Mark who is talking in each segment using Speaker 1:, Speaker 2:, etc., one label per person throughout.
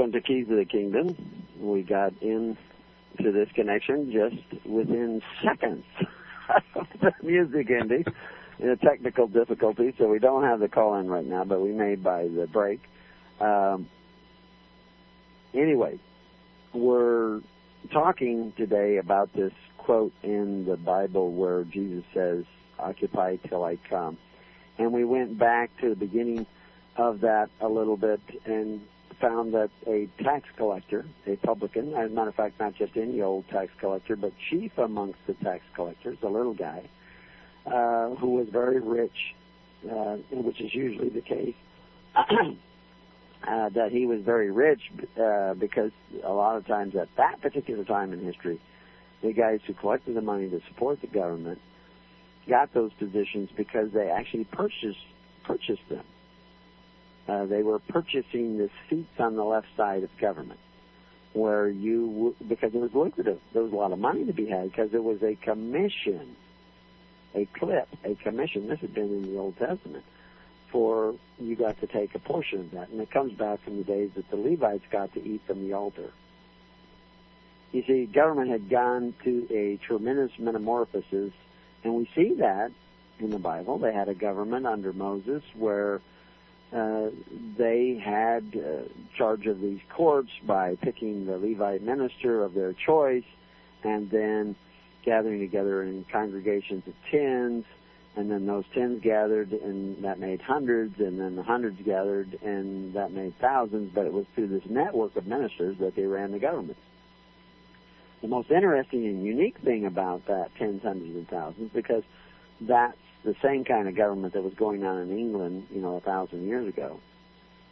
Speaker 1: welcome to Keys of the Kingdom. We got in into this connection just within seconds of the music ending. In a technical difficulty, so we don't have the call in right now, but we may by the break. Um, anyway, we're talking today about this quote in the Bible where Jesus says, Occupy till I come. And we went back to the beginning of that a little bit and found that a tax collector, a publican, as a matter of fact, not just any old tax collector, but chief amongst the tax collectors, a little guy, uh, who was very rich, uh, which is usually the case, uh, that he was very rich uh, because a lot of times at that particular time in history, the guys who collected the money to support the government got those positions because they actually purchased purchased them. Uh, they were purchasing the seats on the left side of government, where you because it was lucrative. There was a lot of money to be had because it was a commission, a clip, a commission. This had been in the Old Testament. For you got to take a portion of that, and it comes back from the days that the Levites got to eat from the altar. You see, government had gone to a tremendous metamorphosis, and we see that in the Bible. They had a government under Moses where uh, they had uh, charge of these courts by picking the Levite minister of their choice and then gathering together in congregations of tens. And then those tens gathered and that made hundreds and then the hundreds gathered and that made thousands. But it was through this network of ministers that they ran the government. The most interesting and unique thing about that tens hundreds and thousands because that's the same kind of government that was going on in England, you know, a thousand years ago.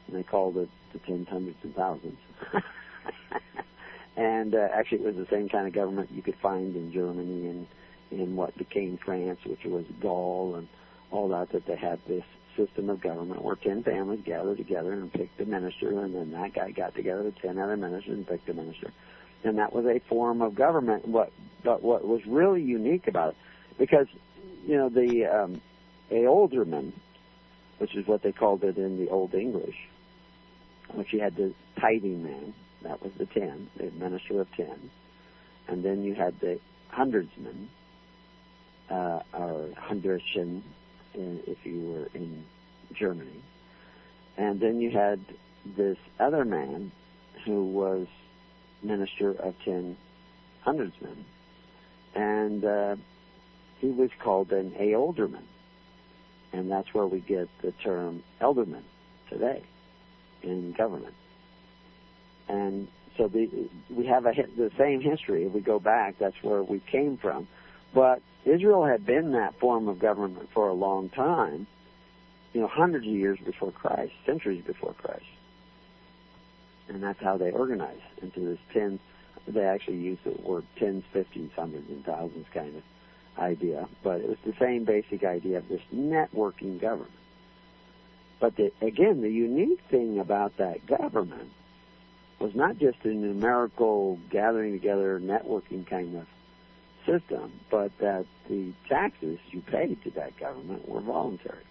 Speaker 1: And they called it the tens, hundreds, and thousands. and uh, actually, it was the same kind of government you could find in Germany and in what became France, which was Gaul and all that. That they had this system of government where ten families gathered together and picked a minister, and then that guy got together with ten other ministers and picked a minister. And that was a form of government. What, but what was really unique about it, because you know, the um, a alderman, which is what they called it in the Old English, which you had the tithing man, that was the ten, the minister of ten, and then you had the hundredsman, uh, or hundredchen, if you were in Germany, and then you had this other man who was minister of ten hundredsmen, and uh, he was called an a alderman. And that's where we get the term elderman today in government. And so the, we have a, the same history. If we go back, that's where we came from. But Israel had been that form of government for a long time, you know, hundreds of years before Christ, centuries before Christ. And that's how they organized into this ten, they actually use the word tens, fifties, hundreds, and thousands kind of idea, but it was the same basic idea of this networking government. But the, again, the unique thing about that government was not just a numerical gathering together networking kind of system, but that the taxes you paid to that government were voluntary.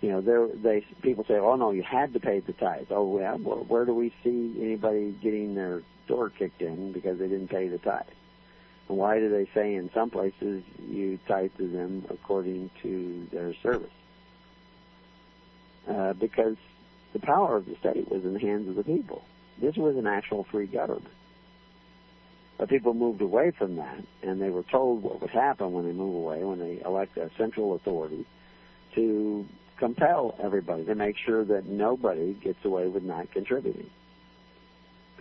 Speaker 1: You know, there they people say, "Oh no, you had to pay the tithe." Oh well, where do we see anybody getting their door kicked in because they didn't pay the tithe? Why do they say in some places you tithe to them according to their service? Uh, because the power of the state was in the hands of the people. This was an actual free government. But people moved away from that, and they were told what would happen when they move away, when they elect a central authority, to compel everybody to make sure that nobody gets away with not contributing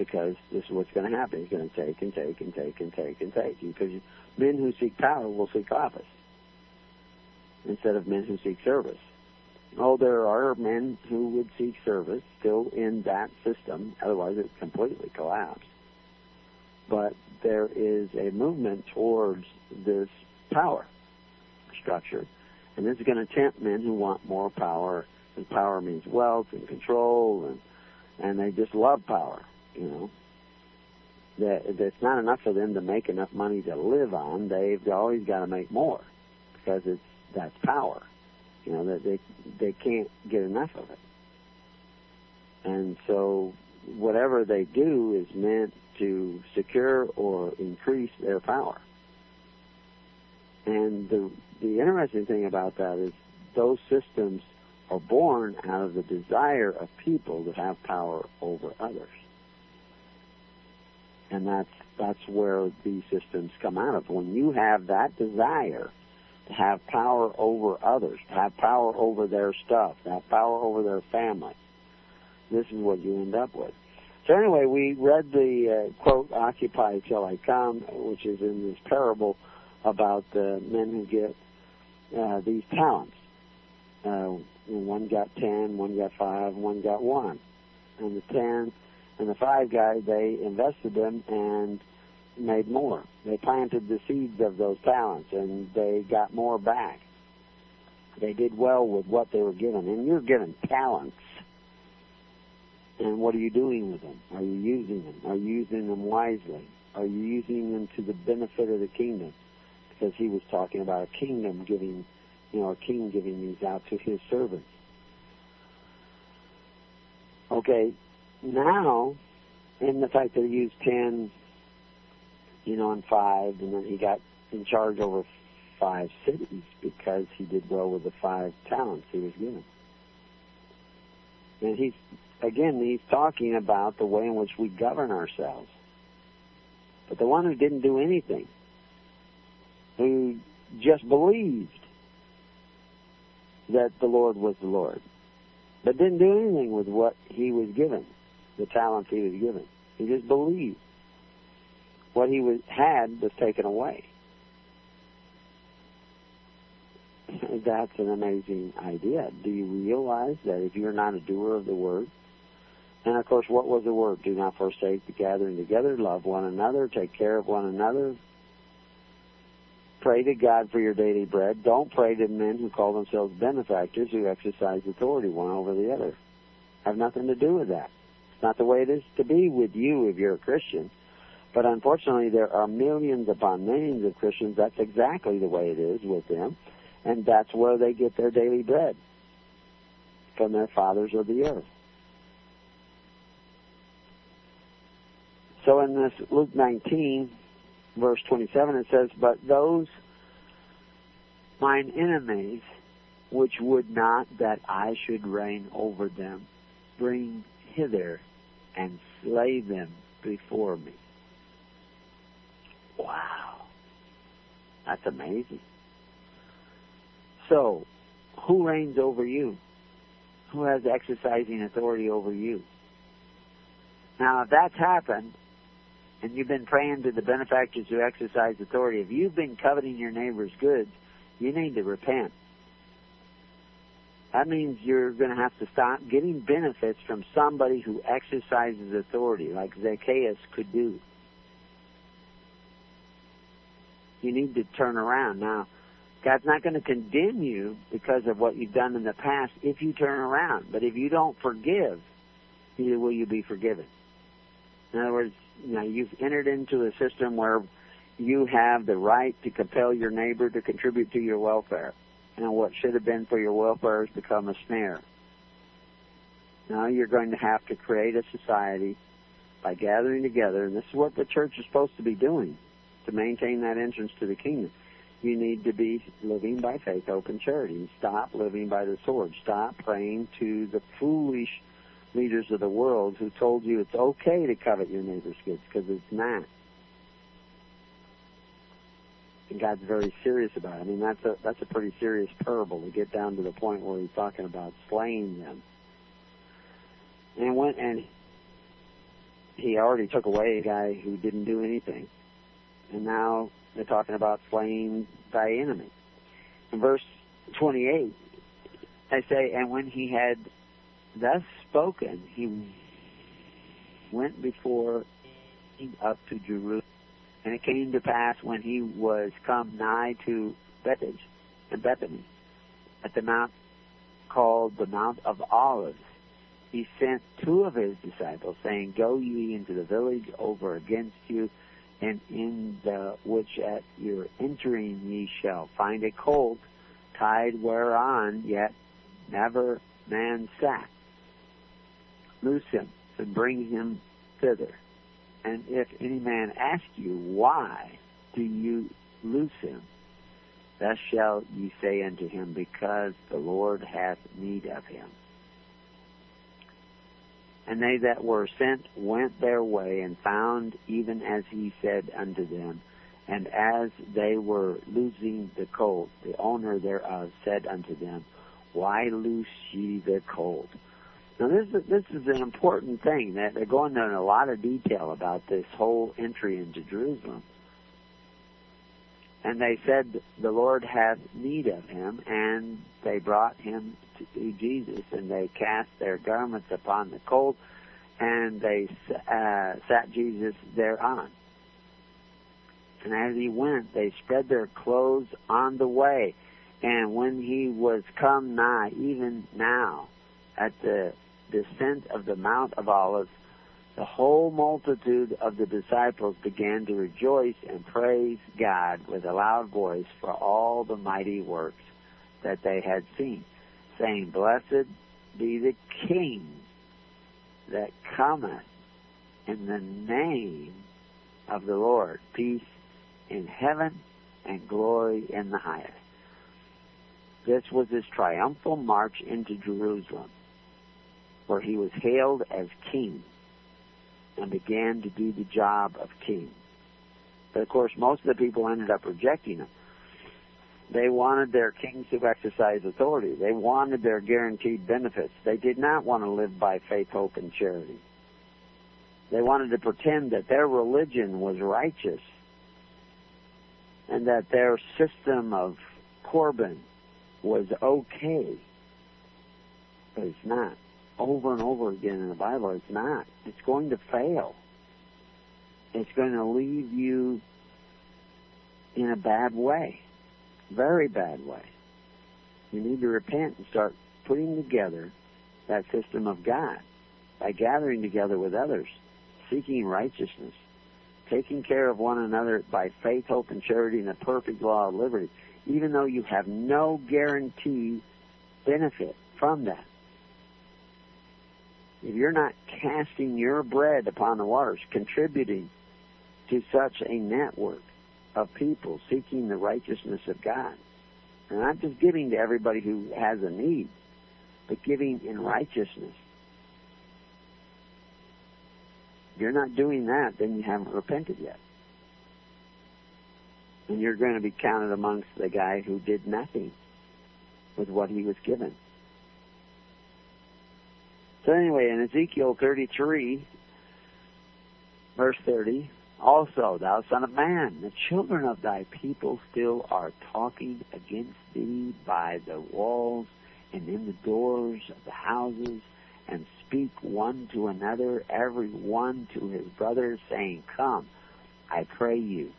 Speaker 1: because this is what's going to happen. He's going to take and take and take and take and take. Because men who seek power will seek office instead of men who seek service. Oh, there are men who would seek service still in that system, otherwise it would completely collapse. But there is a movement towards this power structure. And this is going to tempt men who want more power. And power means wealth and control, and and they just love power you know that it's not enough for them to make enough money to live on. They've always got to make more because it's that's power. You know that they they can't get enough of it. And so whatever they do is meant to secure or increase their power. And the the interesting thing about that is those systems are born out of the desire of people to have power over others. And that's that's where these systems come out of. When you have that desire to have power over others, to have power over their stuff, to have power over their family, this is what you end up with. So anyway, we read the uh, quote "Occupy till I come," which is in this parable about the men who get uh, these talents. Uh, one got ten, one got five, one got one, and the ten and the five guys they invested them and made more. They planted the seeds of those talents and they got more back. They did well with what they were given, and you're given talents and what are you doing with them? Are you using them? Are you using them wisely? Are you using them to the benefit of the kingdom? Because he was talking about a kingdom giving, you know, a king giving these out to his servants. Okay, now, in the fact that he used ten, you know, and five, and then he got in charge over five cities because he did well with the five talents he was given. And he's again, he's talking about the way in which we govern ourselves. But the one who didn't do anything, who just believed that the Lord was the Lord, but didn't do anything with what he was given, the talents he was given. He just believed. What he was, had was taken away. That's an amazing idea. Do you realize that if you're not a doer of the word, and of course, what was the word? Do not forsake the gathering together, love one another, take care of one another, pray to God for your daily bread. Don't pray to men who call themselves benefactors who exercise authority one over the other. Have nothing to do with that. It's not the way it is to be with you if you're a Christian. But unfortunately, there are millions upon millions of Christians. That's exactly the way it is with them. And that's where they get their daily bread from their fathers of the earth. So in this Luke 19, verse 27, it says, But those mine enemies, which would not that I should reign over them, bring hither and slay them before me. Wow. That's amazing. So, who reigns over you? Who has exercising authority over you? Now, if that's happened, and you've been praying to the benefactors who exercise authority, if you've been coveting your neighbor's goods, you need to repent. That means you're going to have to stop getting benefits from somebody who exercises authority, like Zacchaeus could do. You need to turn around. Now, God's not going to condemn you because of what you've done in the past if you turn around. But if you don't forgive, neither will you be forgiven. In other words, you know, you've entered into a system where you have the right to compel your neighbor to contribute to your welfare. And what should have been for your welfare has become a snare. Now you're going to have to create a society by gathering together, and this is what the church is supposed to be doing to maintain that entrance to the kingdom. You need to be living by faith, open charity. Stop living by the sword. Stop praying to the foolish leaders of the world who told you it's okay to covet your neighbor's goods because it's not. And God's very serious about it. I mean, that's a that's a pretty serious parable to get down to the point where he's talking about slaying them. And went and he already took away a guy who didn't do anything, and now they're talking about slaying thy enemy. In verse 28, I say, and when he had thus spoken, he went before up to Jerusalem. And it came to pass when he was come nigh to Bethphage and Bethany, at the mount called the Mount of Olives, he sent two of his disciples, saying, Go ye into the village over against you, and in the which at your entering ye shall find a colt tied whereon yet never man sat loose him and bring him thither. And if any man ask you, Why do you loose him? Thus shall ye say unto him, Because the Lord hath need of him. And they that were sent went their way and found even as he said unto them. And as they were loosing the colt, the owner thereof said unto them, Why loose ye the colt? Now this is, this is an important thing that they're going into a lot of detail about this whole entry into Jerusalem. And they said, The Lord hath need of him, and they brought him to Jesus, and they cast their garments upon the colt, and they uh, sat Jesus thereon. And as he went, they spread their clothes on the way. And when he was come nigh, even now, at the descent of the Mount of Olives, the whole multitude of the disciples began to rejoice and praise God with a loud voice for all the mighty works that they had seen, saying, Blessed be the King that cometh in the name of the Lord. Peace in heaven and glory in the highest. This was his triumphal march into Jerusalem, where he was hailed as king and began to do the job of king. But of course, most of the people ended up rejecting him. They wanted their kings to exercise authority. They wanted their guaranteed benefits. They did not want to live by faith, hope, and charity. They wanted to pretend that their religion was righteous and that their system of Corban was okay. But it's not. Over and over again in the Bible, it's not. It's going to fail. It's going to leave you in a bad way very bad way. You need to repent and start putting together that system of God by gathering together with others, seeking righteousness, taking care of one another by faith, hope, and charity and the perfect law of liberty, even though you have no guarantee benefit from that. If you're not casting your bread upon the waters, contributing to such a network, of people seeking the righteousness of God. And not just giving to everybody who has a need, but giving in righteousness. If you're not doing that, then you haven't repented yet. And you're going to be counted amongst the guy who did nothing with what he was given. So anyway, in Ezekiel 33, verse 30, also, thou son of man, the children of thy people still are talking against thee by the walls and in the doors of the houses, and speak one to another, every one to his brother, saying, Come, I pray you,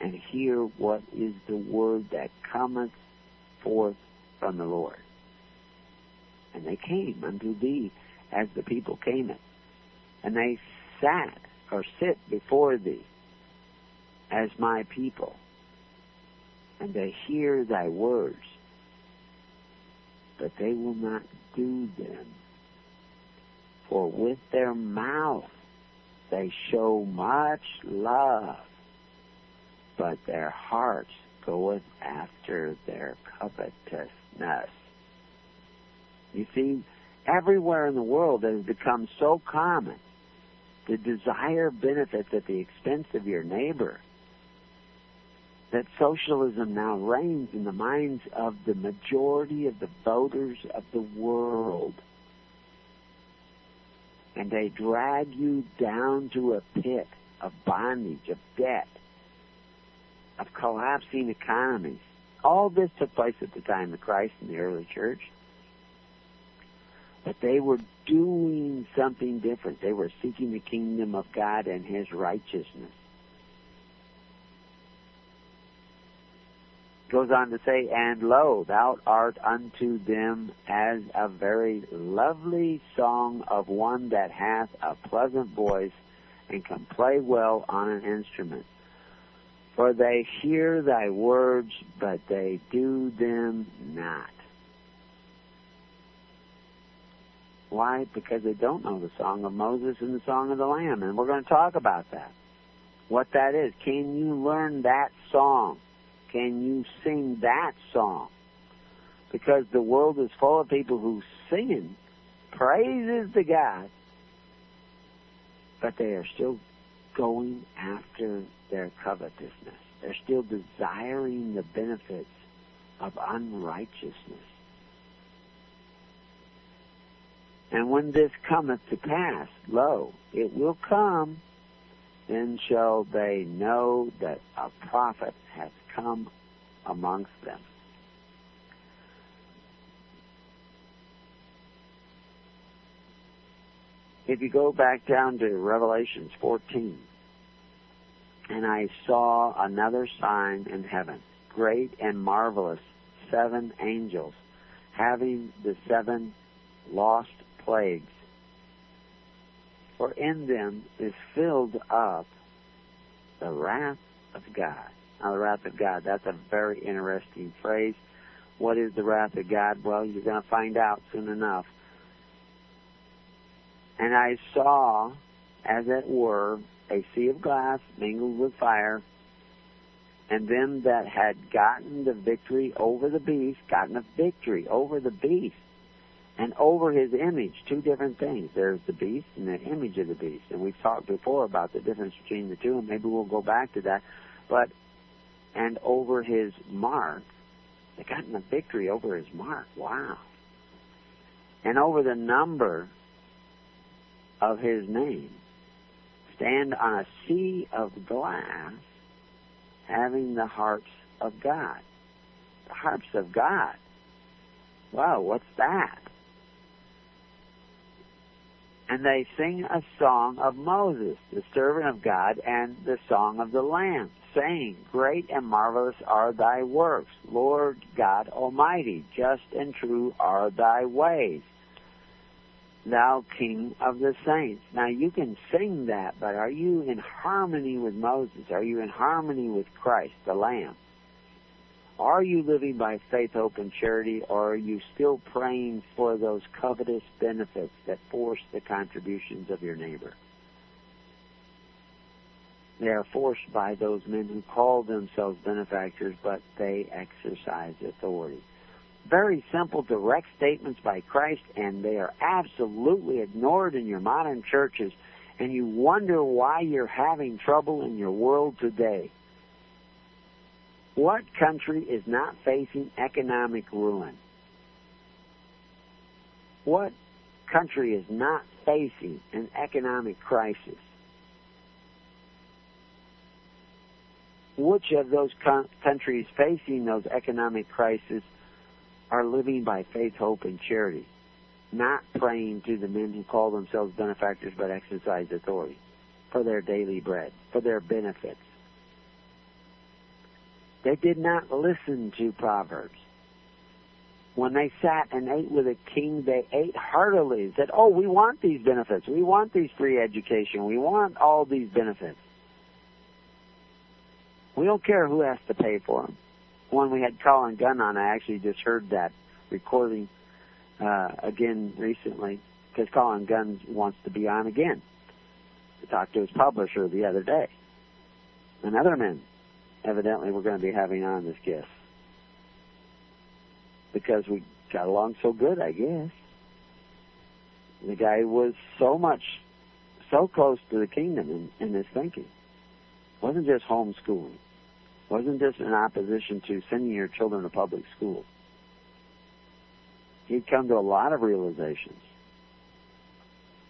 Speaker 1: and hear what is the word that cometh forth from the Lord. And they came unto thee as the people came it. And they sat or sit before thee as my people, and they hear thy words, but they will not do them. For with their mouth they show much love, but their hearts goeth after their covetousness. You see, everywhere in the world it has become so common to desire benefits at the expense of your neighbor, that socialism now reigns in the minds of the majority of the voters of the world. And they drag you down to a pit of bondage, of debt, of collapsing economies. All this took place at the time of Christ in the early church. But they were doing something different. They were seeking the kingdom of God and His righteousness. Goes on to say, And lo, thou art unto them as a very lovely song of one that hath a pleasant voice and can play well on an instrument. For they hear thy words, but they do them not. Why? Because they don't know the song of Moses and the song of the Lamb, and we're going to talk about that. What that is. Can you learn that song? Can you sing that song? Because the world is full of people who sing praises to God, but they are still going after their covetousness. They're still desiring the benefits of unrighteousness. And when this cometh to pass, lo, it will come, then shall they know that a prophet hath come amongst them. If you go back down to Revelations 14, and I saw another sign in heaven, great and marvelous, seven angels, having the seven lost plagues. For in them is filled up the wrath of God. Now, the wrath of God, that's a very interesting phrase. What is the wrath of God? Well, you're going to find out soon enough. And I saw, as it were, a sea of glass mingled with fire, and them that had gotten the victory over the beast, gotten a victory over the beast, and over his image, two different things. There's the beast and the image of the beast. And we've talked before about the difference between the two, and maybe we'll go back to that. But, and over his mark, they gotten a victory over his mark. Wow. And over the number of his name stand on a sea of glass having the harps of God. The harps of God. Wow, what's that? And they sing a song of Moses, the servant of God, and the song of the Lamb, saying, Great and marvelous are thy works, Lord God Almighty. Just and true are thy ways thou King of the saints. Now you can sing that, but are you in harmony with Moses? Are you in harmony with Christ, the Lamb? Are you living by faith, hope, and charity, or are you still praying for those covetous benefits that force the contributions of your neighbor? They are forced by those men who call themselves benefactors, but they exercise authority very simple, direct statements by Christ, and they are absolutely ignored in your modern churches, and you wonder why you're having trouble in your world today. What country is not facing economic ruin? What country is not facing an economic crisis? Which of those countries facing those economic crises are living by faith, hope, and charity, not praying to the men who call themselves benefactors but exercise authority for their daily bread, for their benefits. They did not listen to Proverbs. When they sat and ate with a king, they ate heartily. Said, "Oh, we want these benefits. We want these free education. We want all these benefits. We don't care who has to pay for them." when we had Colin Gunn on, I actually just heard that recording uh, again recently because Colin Gunn wants to be on again to talk to his publisher the other day. And other men, evidently, we're going to be having on this guest because we got along so good, I guess. The guy was so much, so close to the kingdom in, in his thinking. Wasn't just homeschooling wasn't just in opposition to sending your children to public school. He'd come to a lot of realizations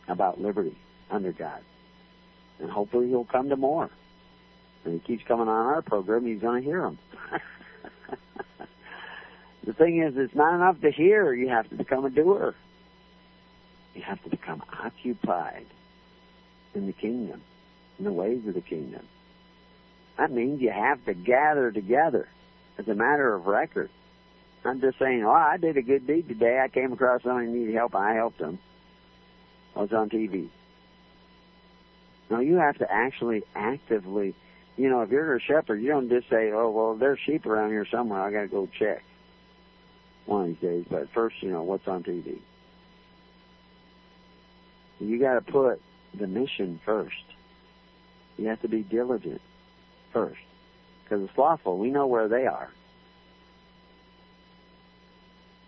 Speaker 1: about liberty under God. And hopefully he'll come to more. And he keeps coming on our program, he's going to hear them. the thing is, it's not enough to hear, you have to become a doer. You have to become occupied in the kingdom, in the ways of the kingdom. That means you have to gather together as a matter of record. I'm just saying, oh, I did a good deed today. I came across somebody who needed help I helped them. I was on TV. No, you have to actually actively, you know, if you're a shepherd, you don't just say, oh, well, there's sheep around here somewhere. I got to go check one of these days. But first, you know, what's on TV? You got to put the mission first. You have to be diligent first. Because the slothful, we know where they are.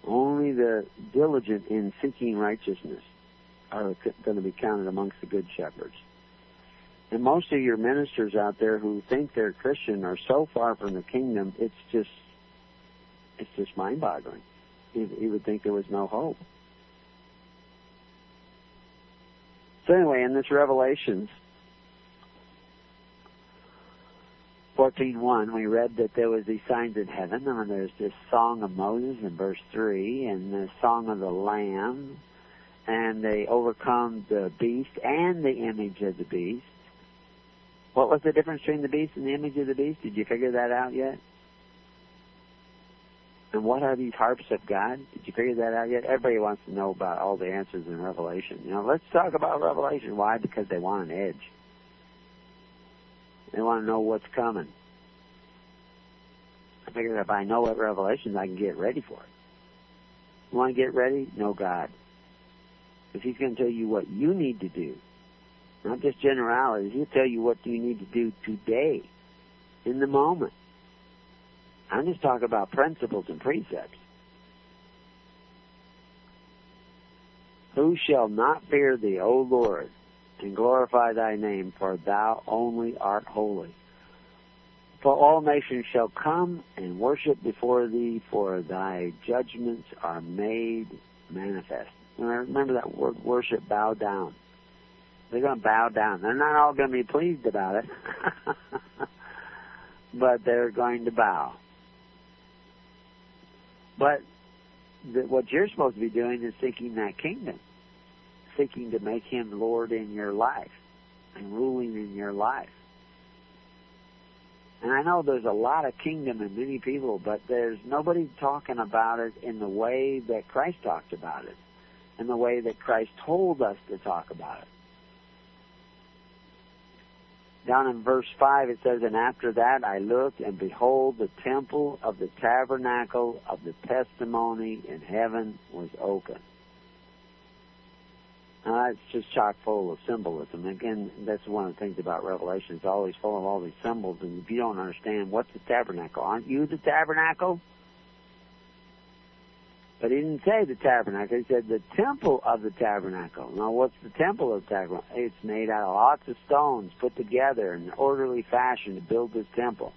Speaker 1: Only the diligent in seeking righteousness are going to be counted amongst the good shepherds. And most of your ministers out there who think they're Christian are so far from the kingdom, it's just, it's just mind-boggling. You, would think there was no hope. So anyway, in this Revelations 14.1, we read that there was these signs in heaven, and there's this song of Moses in verse 3, and the song of the Lamb, and they overcome the beast and the image of the beast. What was the difference between the beast and the image of the beast? Did you figure that out yet? And what are these harps of God? Did you figure that out yet? Everybody wants to know about all the answers in Revelation. You know, let's talk about Revelation. Why? Because they want an edge. They want to know what's coming. I figure if I know what Revelation, I can get ready for it. You want to get ready? Know God. Because He's going to tell you what you need to do. Not just generalities. He'll tell you what you need to do today, in the moment. I'm just talking about principles and precepts. Who shall not fear thee, O Lord, and glorify thy name, for thou only art holy. For all nations shall come and worship before thee, for thy judgments are made manifest. Remember that word worship, bow down. They're going to bow down. They're not all going to be pleased about it, but they're going to bow. But what you're supposed to be doing is seeking that kingdom, seeking to make Him Lord in your life and ruling in your life. And I know there's a lot of kingdom in many people, but there's nobody talking about it in the way that Christ talked about it, in the way that Christ told us to talk about it. Down in verse 5 it says, And after that I looked, and behold, the temple of the tabernacle of the testimony in heaven was open. Now it's just chock full of symbolism. Again, that's one of the things about Revelation. It's always full of all these symbols, and if you don't understand what's the tabernacle, aren't you the tabernacle? But he didn't say the tabernacle. He said the temple of the tabernacle. Now, what's the temple of the tabernacle? It's made out of lots of stones put together in an orderly fashion to build this temple.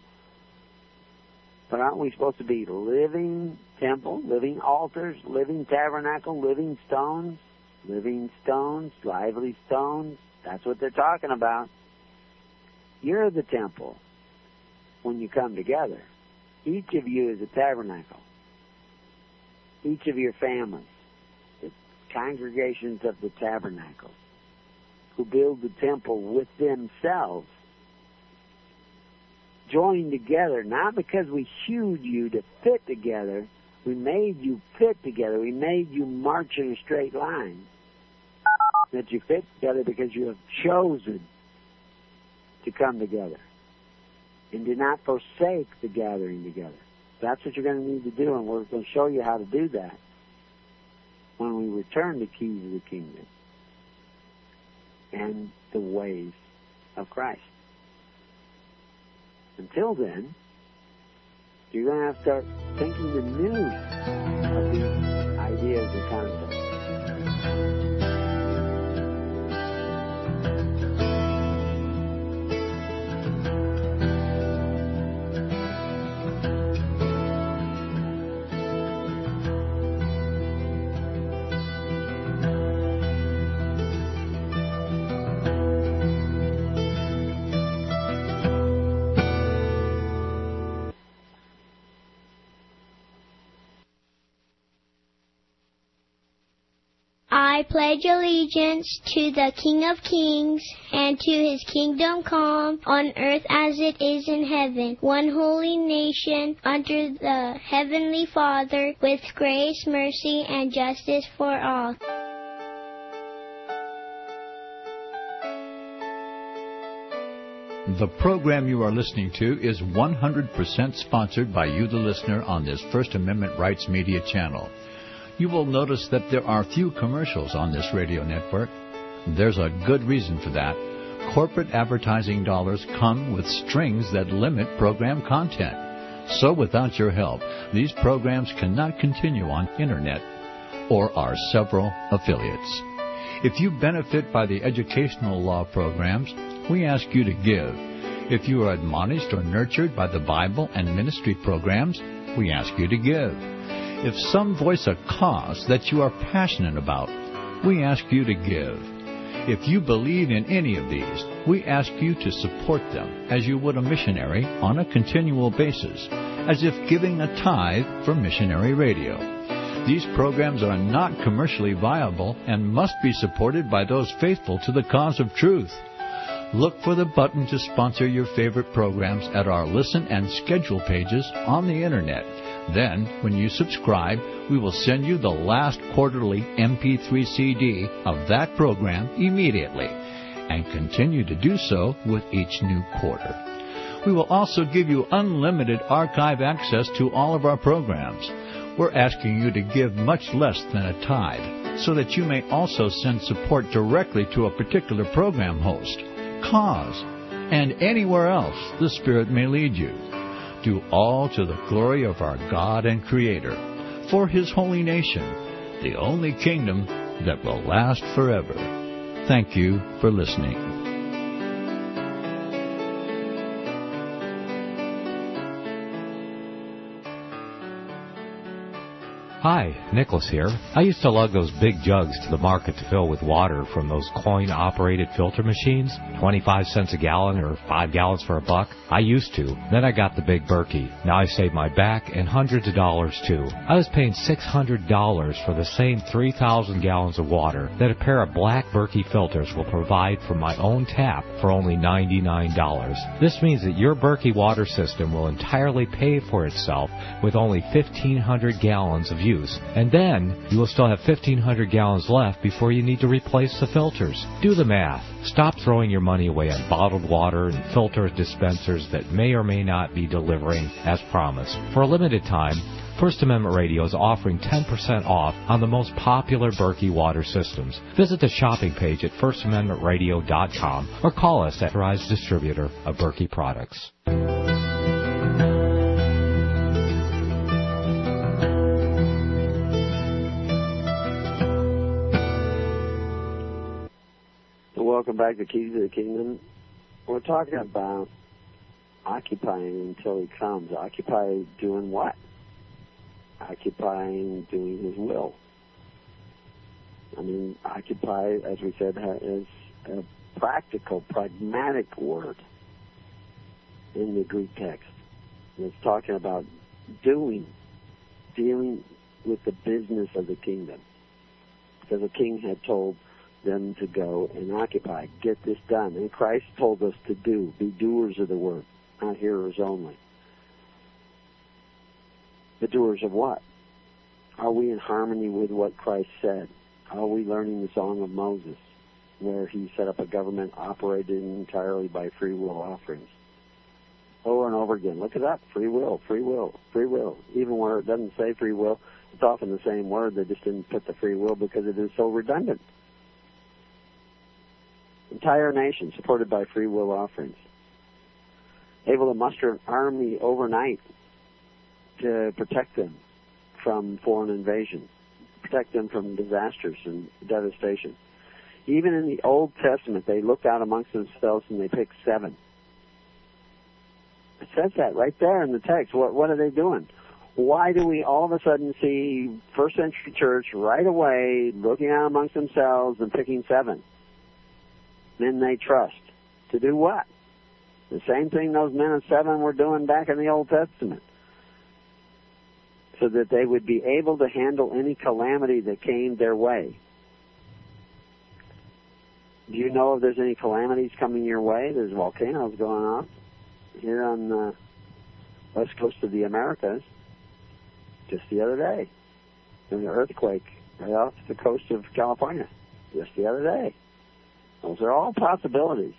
Speaker 1: But aren't we supposed to be living temple, living altars, living tabernacle, living stones, living stones, lively stones? That's what they're talking about. You're the temple when you come together. Each of you is a tabernacle each of your families, the congregations of the tabernacle, who build the temple with themselves, join together, not because we hewed you to fit together, we made you fit together, we made you march in a straight line. That you fit together because you have chosen to come together. And do not forsake the gathering together. That's what you're going to need to do, and we're going to show you how to do that when we return the keys of the kingdom and the ways of Christ. Until then, you're going to have to start thinking anew of these ideas and concepts.
Speaker 2: I pledge allegiance to the King of Kings and to his kingdom come on earth as it is in heaven, one holy nation under the heavenly Father with grace, mercy, and justice for all.
Speaker 3: The program you are listening to is 100% sponsored by you, the listener, on this First Amendment Rights Media channel you will notice that there are few commercials on this radio network. There's a good reason for that. Corporate advertising dollars come with strings that limit program content. So without your help, these programs cannot continue on internet or our several affiliates. If you benefit by the educational law programs, we ask you to give. If you are admonished or nurtured by the Bible and ministry programs, we ask you to give. If some voice a cause that you are passionate about, we ask you to give. If you believe in any of these, we ask you to support them as you would a missionary on a continual basis, as if giving a tithe for missionary radio. These programs are not commercially viable and must be supported by those faithful to the cause of truth. Look for the button to sponsor your favorite programs at our listen and schedule pages on the internet. Then, when you subscribe, we will send you the last quarterly MP3 CD of that program immediately and continue to do so with each new quarter. We will also give you unlimited archive access to all of our programs. We're asking you to give much less than a tithe so that you may also send support directly to a particular program host cause, and anywhere else the Spirit may lead you. Do all to the glory of our God and Creator, for His holy nation, the only kingdom that will last forever. Thank you for listening.
Speaker 4: Hi, Nicholas here. I used to lug those big jugs to the market to fill with water from those coin operated filter machines, 25 cents a gallon or 5 gallons for a buck. I used to. Then I got the big Berkey. Now I save my back and hundreds of dollars too. I was paying $600 for the same 3,000 gallons of water that a pair of black Berkey filters will provide from my own tap for only $99. This means that your Berkey water system will entirely pay for itself with only 1,500 gallons of use. And then you will still have 1,500 gallons left before you need to replace the filters. Do the math. Stop throwing your money away on bottled water and filter dispensers that may or may not be delivering as promised. For a limited time, First Amendment Radio is offering 10% off on the most popular Berkey water systems. Visit the shopping page at firstamendmentradio.com or call us at Rise Distributor of Berkey Products.
Speaker 1: Welcome back to Keys of the Kingdom. We're talking about occupying until he comes. Occupy doing what? Occupying doing his will. I mean, occupy, as we said, is a practical, pragmatic word in the Greek text. it's talking about doing, dealing with the business of the kingdom. Because the king had told them to go and occupy. Get this done. And Christ told us to do. Be doers of the word, not hearers only. The doers of what? Are we in harmony with what Christ said? Are we learning the Song of Moses, where he set up a government operated entirely by free will offerings? Over and over again. Look it up. Free will, free will, free will. Even where it doesn't say free will, it's often the same word. They just didn't put the free will because it is so redundant entire nation supported by free will offerings. Able to muster an army overnight to protect them from foreign invasion, protect them from disasters and devastation. Even in the Old Testament, they looked out amongst themselves and they picked seven. It says that right there in the text. What, what are they doing? Why do we all of a sudden see first century church right away looking out amongst themselves and picking seven? Men they trust. To do what? The same thing those men of seven were doing back in the Old Testament. So that they would be able to handle any calamity that came their way. Do you know if there's any calamities coming your way? There's volcanoes going off here on the west coast of the Americas just the other day. There's an earthquake right off the coast of California just the other day. Those are all possibilities.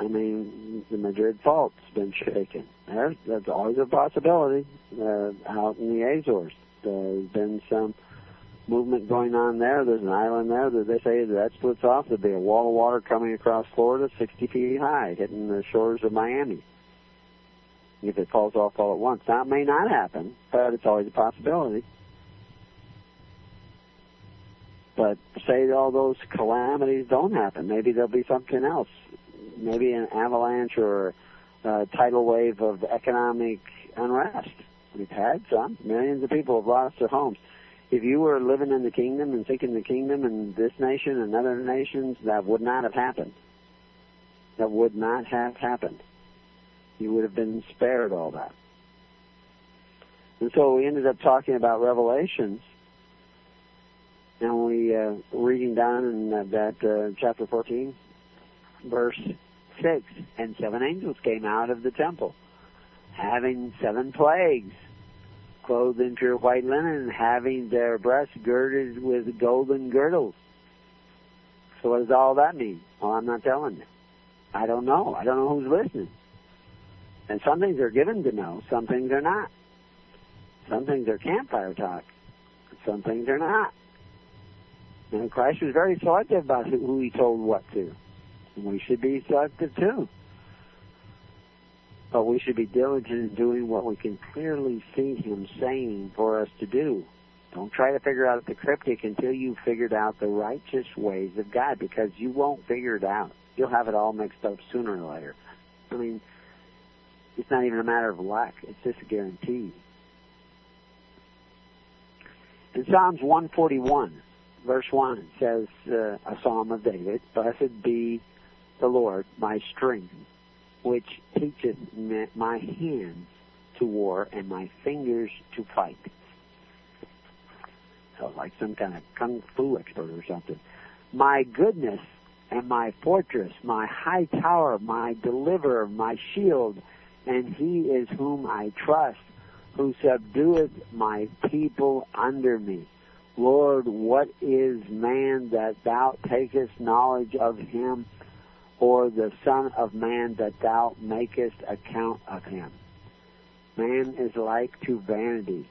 Speaker 1: I mean, the Madrid fault's been shaken. There's, that's always a possibility. Uh, out in the Azores, there's been some movement going on there. There's an island there that they say that splits off. There'll be a wall of water coming across Florida, 60 feet high, hitting the shores of Miami. If it falls off all at once, it may not happen, but it's always a possibility. But say all those calamities don't happen, maybe there'll be something else. Maybe an avalanche or a tidal wave of economic unrest. We've had some. Millions of people have lost their homes. If you were living in the kingdom and seeking the kingdom and this nation and other nations, that would not have happened. That would not have happened. You would have been spared all that. And so we ended up talking about Revelations and we uh, reading down in uh, that uh, chapter 14, verse 6, and seven angels came out of the temple, having seven plagues, clothed in pure white linen, having their breasts girded with golden girdles. So what does all that mean? Well, I'm not telling you. I don't know. I don't know who's listening. And some things are given to know, some things are not. Some things are campfire talk, some things are not. And Christ was very selective about who he told what to. And we should be selective too. But we should be diligent in doing what we can clearly see him saying for us to do. Don't try to figure out the cryptic until you've figured out the righteous ways of God because you won't figure it out. You'll have it all mixed up sooner or later. I mean, it's not even a matter of luck. It's just a guarantee. In Psalms 141, verse 1 says, uh, a psalm of David, Blessed be the Lord, my strength, which teacheth my hands to war and my fingers to fight. So like some kind of kung fu expert or something. My goodness and my fortress, my high tower, my deliverer, my shield, and he is whom I trust, who subdueth my people under me. Lord, what is man that thou takest knowledge of him, or the Son of Man that thou makest account of him? Man is like to vanity.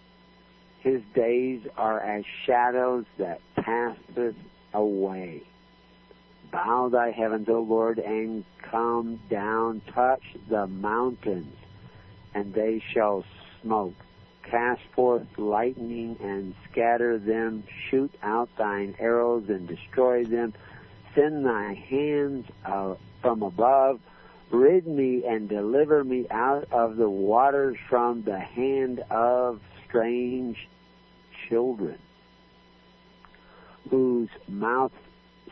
Speaker 1: His days are as shadows that passeth away. Bow thy heavens, O Lord, and come down, touch the mountains, and they shall smoke cast forth lightning and scatter them, shoot out thine arrows and destroy them, send thy hands uh, from above, rid me and deliver me out of the waters from the hand of strange children, whose mouth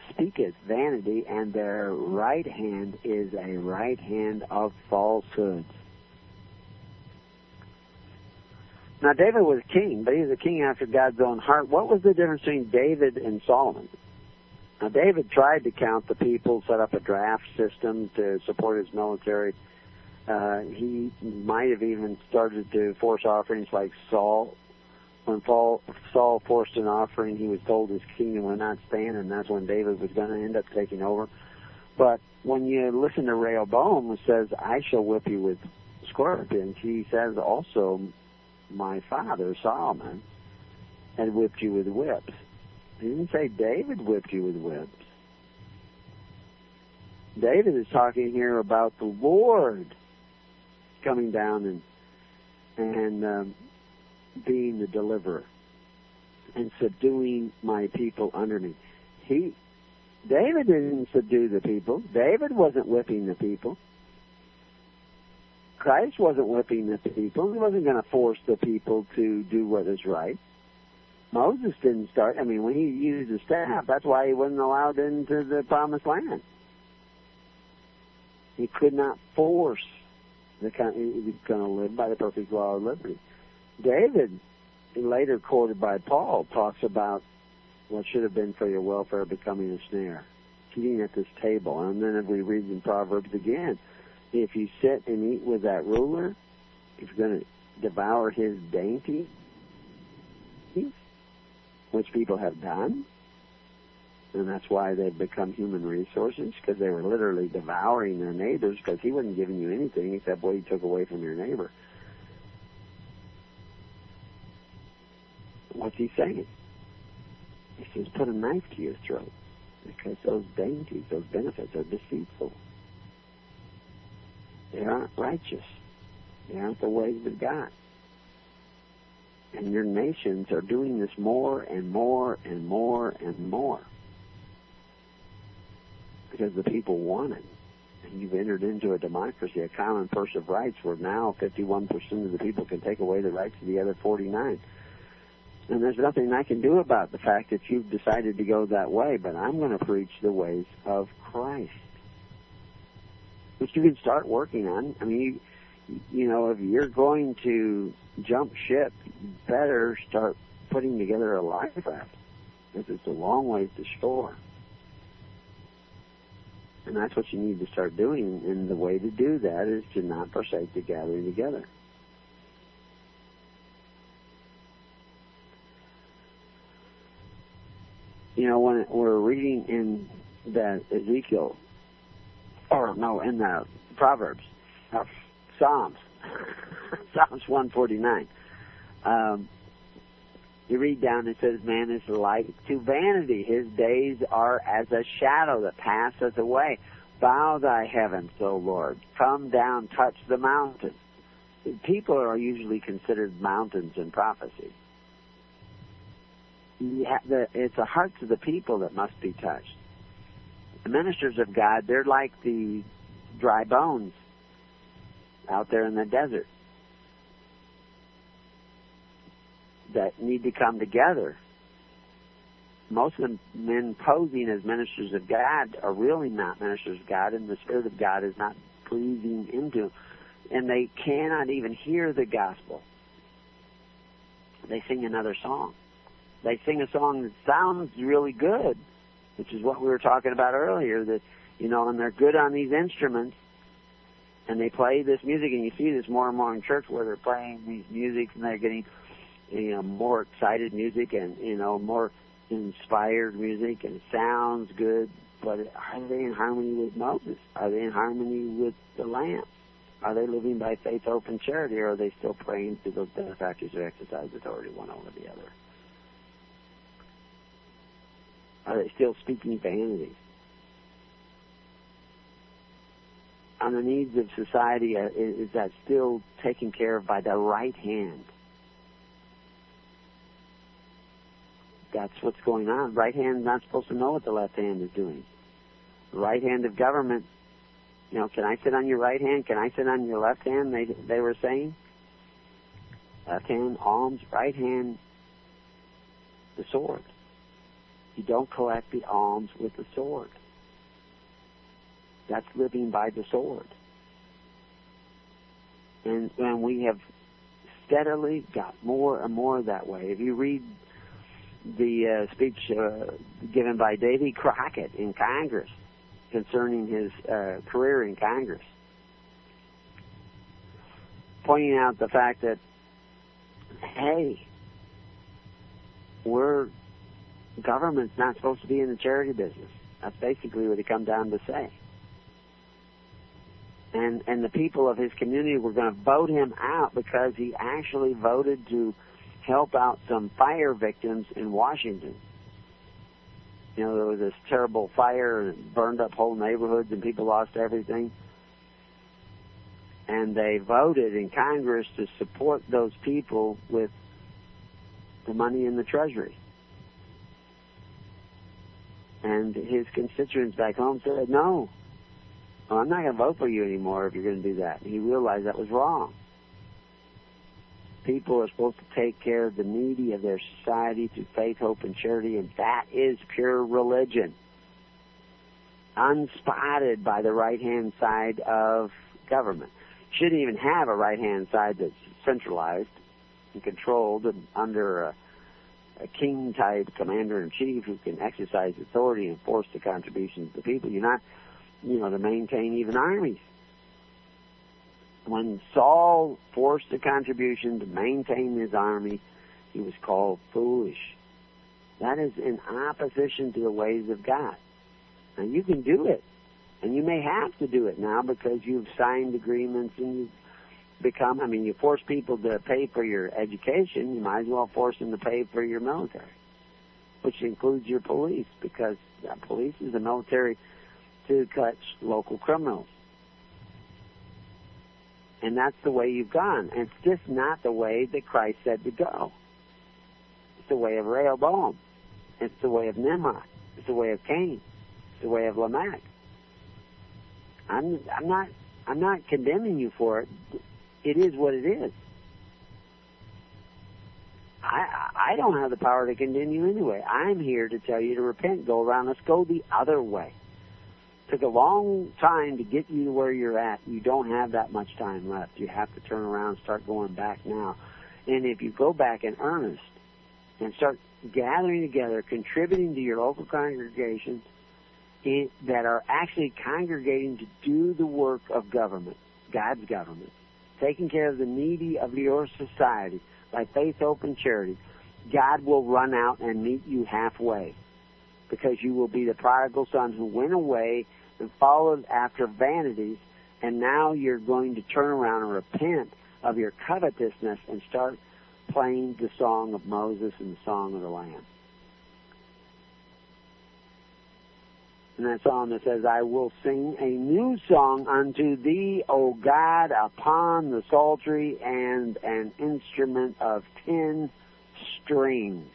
Speaker 1: speaketh vanity, and their right hand is a right hand of falsehoods. Now David was king, but he was a king after God's own heart. What was the difference between David and Solomon? Now David tried to count the people, set up a draft system to support his military. Uh, he might have even started to force offerings like Saul. When Paul, Saul forced an offering, he was told his kingdom would not stand, and that's when David was going to end up taking over. But when you listen to Rehoboam, it says, I shall whip you with scorpions. He says also, my father, Solomon, had whipped you with whips. He didn't say David whipped you with whips. David is talking here about the Lord coming down and and um, being the deliverer and subduing my people under me. He David didn't subdue the people. David wasn't whipping the people. Christ wasn't whipping the people. He wasn't going to force the people to do what is right. Moses didn't start. I mean, when he used the staff, that's why he wasn't allowed into the promised land. He could not force the kind. He was going to live by the perfect law of liberty. David, later quoted by Paul, talks about what should have been for your welfare becoming a snare, eating at this table. And then if we read in Proverbs again, if you sit and eat with that ruler, if you're going to devour his dainty, which people have done, and that's why they've become human resources because they were literally devouring their neighbors because he wasn't giving you anything except what he took away from your neighbor. What's he saying? He says, put a knife to your throat because those dainties, those benefits are deceitful. They aren't righteous. They aren't the ways of God. And your nations are doing this more and more and more and more because the people want it. And you've entered into a democracy, a common purse of rights, where now 51% of the people can take away the rights of the other 49. And there's nothing I can do about the fact that you've decided to go that way, but I'm going to preach the ways of Christ. Which you can start working on. I mean, you, you know, if you're going to jump ship, better start putting together a life raft. Because it's a long ways to shore. And that's what you need to start doing. And the way to do that is to not forsake the gathering together. You know, when we're reading in that Ezekiel, or no, in the Proverbs, uh, Psalms, Psalms 149. Um, you read down, it says, Man is like to vanity. His days are as a shadow that passeth away. Bow thy heavens, O Lord. Come down, touch the mountains. People are usually considered mountains in prophecy. It's the hearts of the people that must be touched. The ministers of God, they're like the dry bones out there in the desert that need to come together. Most of the men posing as ministers of God are really not ministers of God, and the Spirit of God is not breathing into them. And they cannot even hear the gospel. They sing another song. They sing a song that sounds really good, which is what we were talking about earlier, that, you know, and they're good on these instruments, and they play this music, and you see this more and more in church where they're playing these musics and they're getting you know more excited music and you know more inspired music and sounds good but are they in harmony with Moses? Are they in harmony with the Lamb? Are they living by faith, hope, and charity, or are they still praying to those benefactors who exercise authority one over the other? Are they still speaking vanity? On the needs of society, uh, is that still taken care of by the right hand? that's what's going on. Right hand not supposed to know what the left hand is doing. Right hand of government, you know, can I sit on your right hand? Can I sit on your left hand? They they were saying. Left hand alms, right hand the sword. You don't collect the alms with the sword. That's living by the sword. And and we have steadily got more and more that way. If you read the uh, speech uh, given by Davy Crockett in Congress concerning his uh, career in Congress, pointing out the fact that, hey, we're government's not supposed to be in the charity business. That's basically what he come down to say. And and the people of his community were going to vote him out because he actually voted to help out some fire victims in Washington. You know, there was this terrible fire and burned up whole neighborhoods and people lost everything. And they voted in Congress to support those people with the money in the Treasury. And his constituents back home said, no, well, I'm not going to vote for you anymore if you're going to do that. He realized that was wrong people are supposed to take care of the needy of their society through faith, hope, and charity, and that is pure religion. Unspotted by the right hand side of government. Shouldn't even have a right hand side that's centralized and controlled and under a, a king type commander in chief who can exercise authority and force the contributions of the people. You're not, you know, to maintain even armies when Saul forced a contribution to maintain his army, he was called foolish. That is in opposition to the ways of God. Now you can do it, and you may have to do it now because you've signed agreements and you've become. I mean, you force people to pay for your education, you might as well force them to pay for your military. which includes your police, because uh, police is the military to catch local criminals. And that's the way you've gone. And it's just not the way that Christ said to go. It's the way of Rehoboam. It's the way of Nimrod. It's the way of Cain. It's the way of Lamech. I'm I'm not I'm not condemning you for it. It is what it is. I I don't have the power to continue anyway. I'm here to tell you to repent, go around. Let's go the other way. Took a long time to get you to where you're at. You don't have that much time left. You have to turn around and start going back now. And if you go back in earnest and start gathering together, contributing to your local congregations eh, that are actually congregating to do the work of government, God's government, taking care of the needy of your society. By faith, hope, and charity, God will run out and meet you halfway because you will be the prodigal son who went away and followed after vanities, and now you're going to turn around and repent of your covetousness and start playing the song of Moses and the song of the Lamb. And that song that says, I will sing a new song unto thee, O God, upon the psaltery and an instrument of ten strings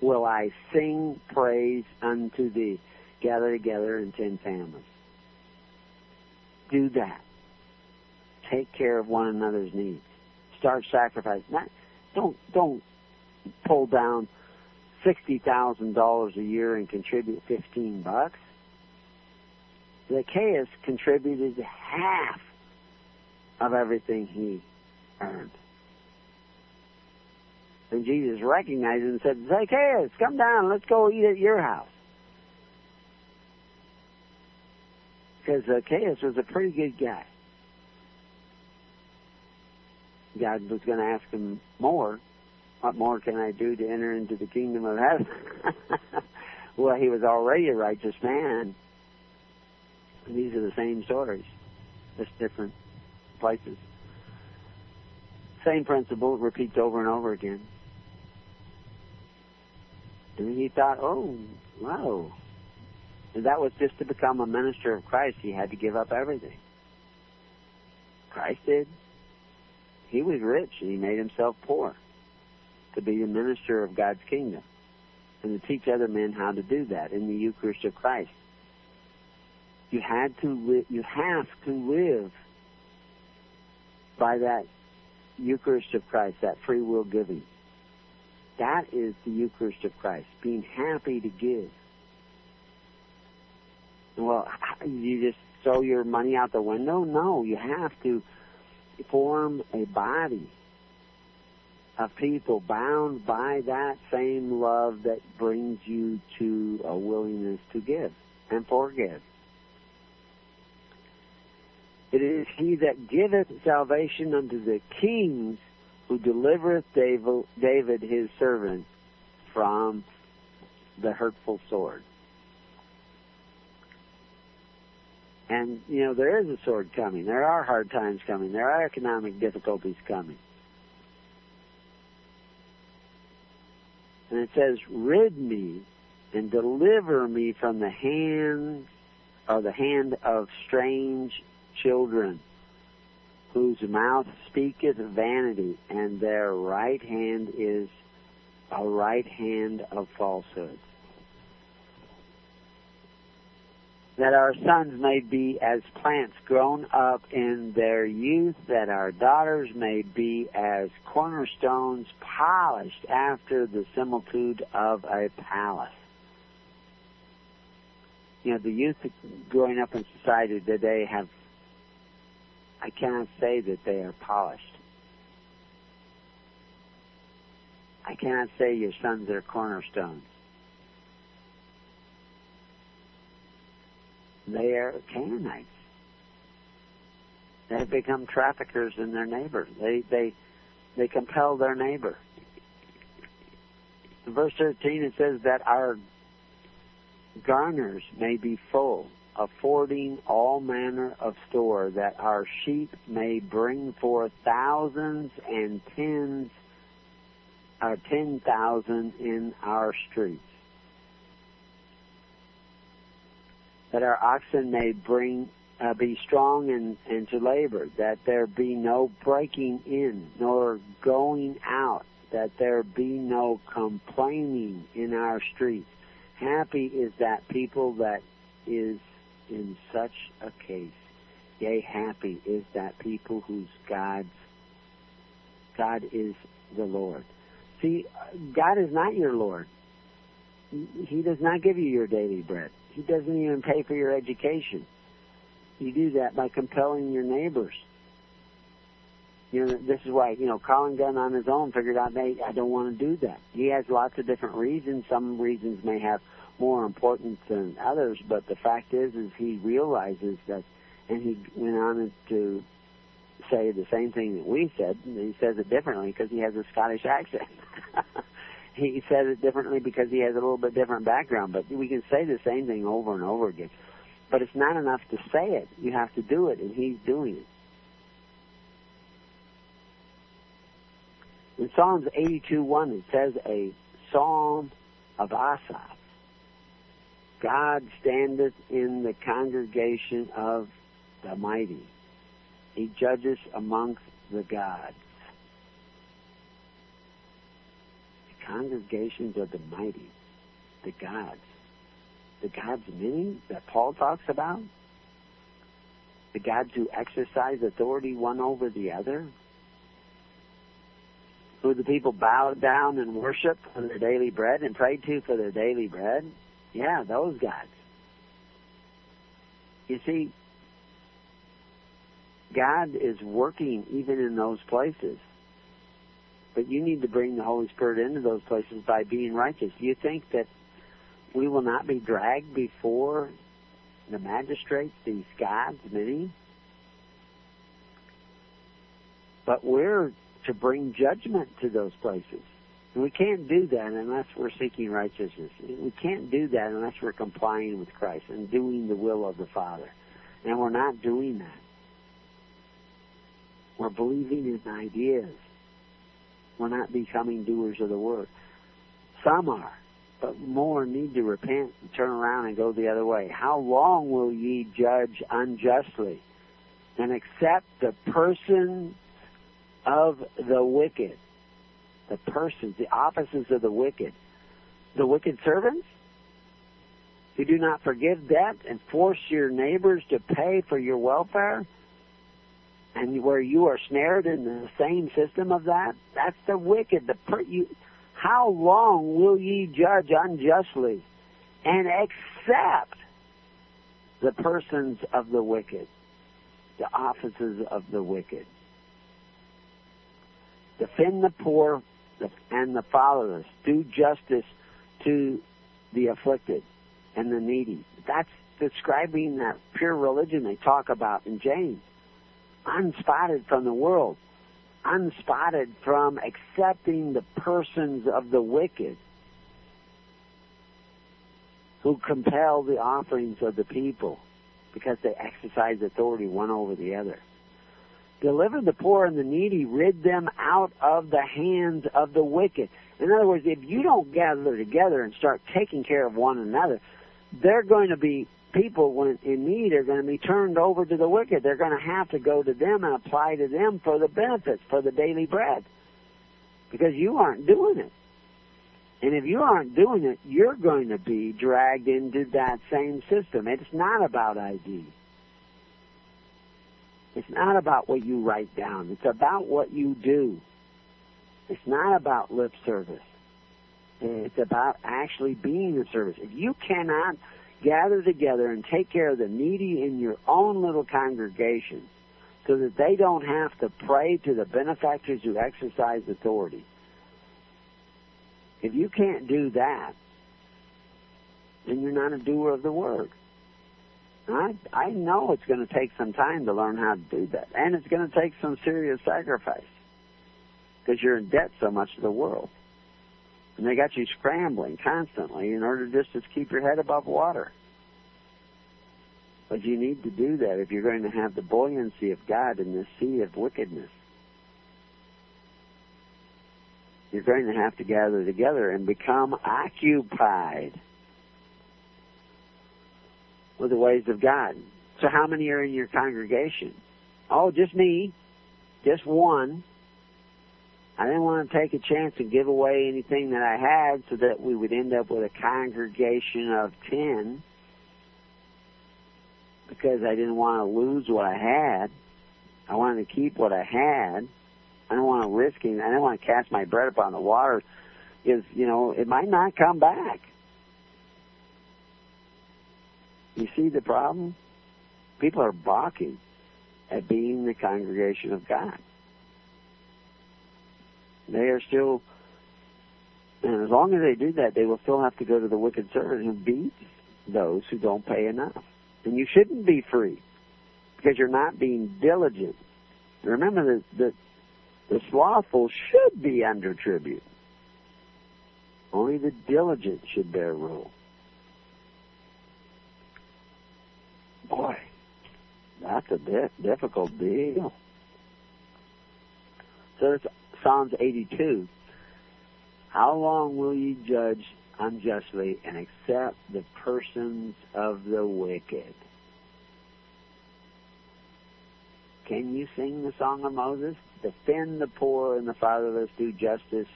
Speaker 1: will I sing praise unto thee. Gather together in ten families. Do that. Take care of one another's needs. Start sacrificing. Not, don't don't pull down sixty thousand dollars a year and contribute fifteen bucks. Zacchaeus contributed half of everything he earned. And Jesus recognized it and said, Zacchaeus, come down, let's go eat at your house. Because Zacchaeus was a pretty good guy. God was going to ask him more. What more can I do to enter into the kingdom of heaven? well, he was already a righteous man. These are the same stories, just different places. Same principle repeats over and over again. And he thought, oh, wow. And that was just to become a minister of Christ, he had to give up everything. Christ did. He was rich and he made himself poor to be a minister of God's kingdom and to teach other men how to do that in the Eucharist of Christ. You had to you have to live by that Eucharist of Christ, that free will giving. That is the Eucharist of Christ, being happy to give. Well, you just throw your money out the window? No, you have to form a body of people bound by that same love that brings you to a willingness to give and forgive. It is he that giveth salvation unto the kings who delivereth David his servant from the hurtful sword. And, you know, there is a sword coming. There are hard times coming. There are economic difficulties coming. And it says, rid me and deliver me from the hand or the hand of strange children whose mouth speaketh vanity and their right hand is a right hand of falsehood. that our sons may be as plants grown up in their youth, that our daughters may be as cornerstones polished after the similitude of a palace. You know, the youth growing up in society today have, I cannot say that they are polished. I cannot say your sons are cornerstones. They are Canaanites. They have become traffickers in their neighbor. They they they compel their neighbor. In verse 13 it says that our garners may be full, affording all manner of store, that our sheep may bring forth thousands and tens, or ten thousand in our streets. That our oxen may bring uh, be strong and, and to labor, that there be no breaking in nor going out, that there be no complaining in our streets. Happy is that people that is in such a case. Yea, happy is that people whose God's God is the Lord. See, God is not your Lord. He does not give you your daily bread. He doesn't even pay for your education. You do that by compelling your neighbors. You know, this is why, you know, Colin Gunn on his own figured out, hey, I don't want to do that. He has lots of different reasons. Some reasons may have more important than others, but the fact is, is he realizes that, and he went on to say the same thing that we said. He says it differently because he has a Scottish accent. he says it differently because he has a little bit different background, but we can say the same thing over and over again. But it's not enough to say it. You have to do it, and he's doing it. In Psalms 82:1, it says a psalm of Asaph. God standeth in the congregation of the mighty. He judges amongst the gods. The congregations of the mighty, the gods the God's many that Paul talks about? The gods who exercise authority one over the other? Who the people bowed down and worshiped for their daily bread and prayed to for their daily bread? Yeah, those gods. You see, God is working even in those places. But you need to bring the Holy Spirit into those places by being righteous. Do You think that we will not be dragged before the magistrates, these gods, many. But we're to bring judgment to those places. And we can't do that unless we're seeking righteousness. We can't do that unless we're complying with Christ and doing the will of the Father. And we're not doing that. We're believing in ideas. We're not becoming doers of the word. Some are but more need to repent and turn around and go the other way. How long will ye judge unjustly and accept the person of the wicked? The persons, the offices of the wicked. The wicked servants who do not forgive debt and force your neighbors to pay for your welfare and where you are snared in the same system of that, that's the wicked. The per, you, how long will ye judge unjustly and accept the persons of the wicked, the offices of the wicked? Defend the poor and the fatherless. Do justice to the afflicted and the needy. That's describing that pure religion they talk about in James. Unspotted from the world unspotted from accepting the persons of the wicked who compel the offerings of the people because they exercise authority one over the other. Deliver the poor and the needy, rid them out of the hands of the wicked. In other words, if you don't gather together and start taking care of one another, they're going to be people when in need are going to be turned over to the wicked. They're going to have to go to them and apply to them for the benefits, for the daily bread. Because you aren't doing it. And if you aren't doing it, you're going to be dragged into that same system. It's not about ID. It's not about what you write down. It's about what you do. It's not about lip service. It's about actually being a service. If you cannot gather together and take care of the needy in your own little congregation so that they don't have to pray to the benefactors who exercise authority. If you can't do that, then you're not a doer of the word. I I know it's going to take some time to learn how to do that, and it's going to take some serious sacrifice because you're in debt so much to the world. And they got you scrambling constantly in order just to keep your head above water. But you need to do that if you're going to have the buoyancy of God in this sea of wickedness. You're going to have to gather together and become occupied. With the ways of God. So how many are in your congregation? Oh, just me. Just one. I didn't want to take a chance and give away anything that I had so that we would end up with a congregation of ten because I didn't want to lose what I had. I wanted to keep what I had. I don't want to risk it. I don't want to cast my bread upon the water because, you know, it might not come back. You see the problem? People are balking at being the congregation of God. They are still, and as long as they do that, they will still have to go to the wicked servant who beats those who don't pay enough. And you shouldn't be free because you're not being diligent. Remember that the, the slothful should be under tribute. Only the diligent should bear rule. Boy, that's a bit difficult deal. So it's Psalms 82. How long will you judge unjustly and accept the persons of the wicked? Can you sing the song of Moses? Defend the poor and the fatherless, do justice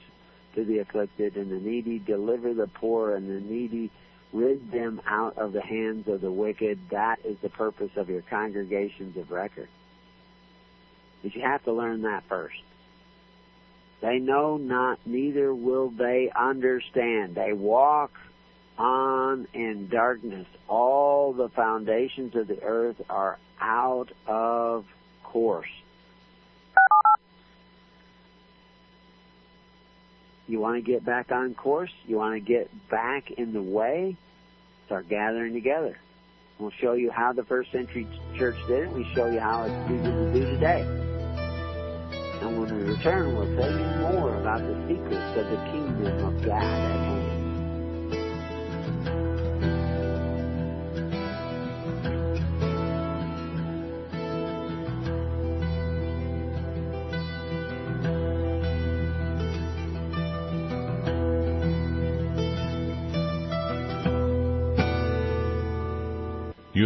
Speaker 1: to the afflicted and the needy, deliver the poor and the needy, rid them out of the hands of the wicked. That is the purpose of your congregations of record. But you have to learn that first. They know not, neither will they understand. They walk on in darkness. All the foundations of the earth are out of course. You want to get back on course? You want to get back in the way? Start gathering together. We'll show you how the first century church did it. We show you how it's easy to do today. And when we return, we'll tell you more about the secrets of the kingdom of God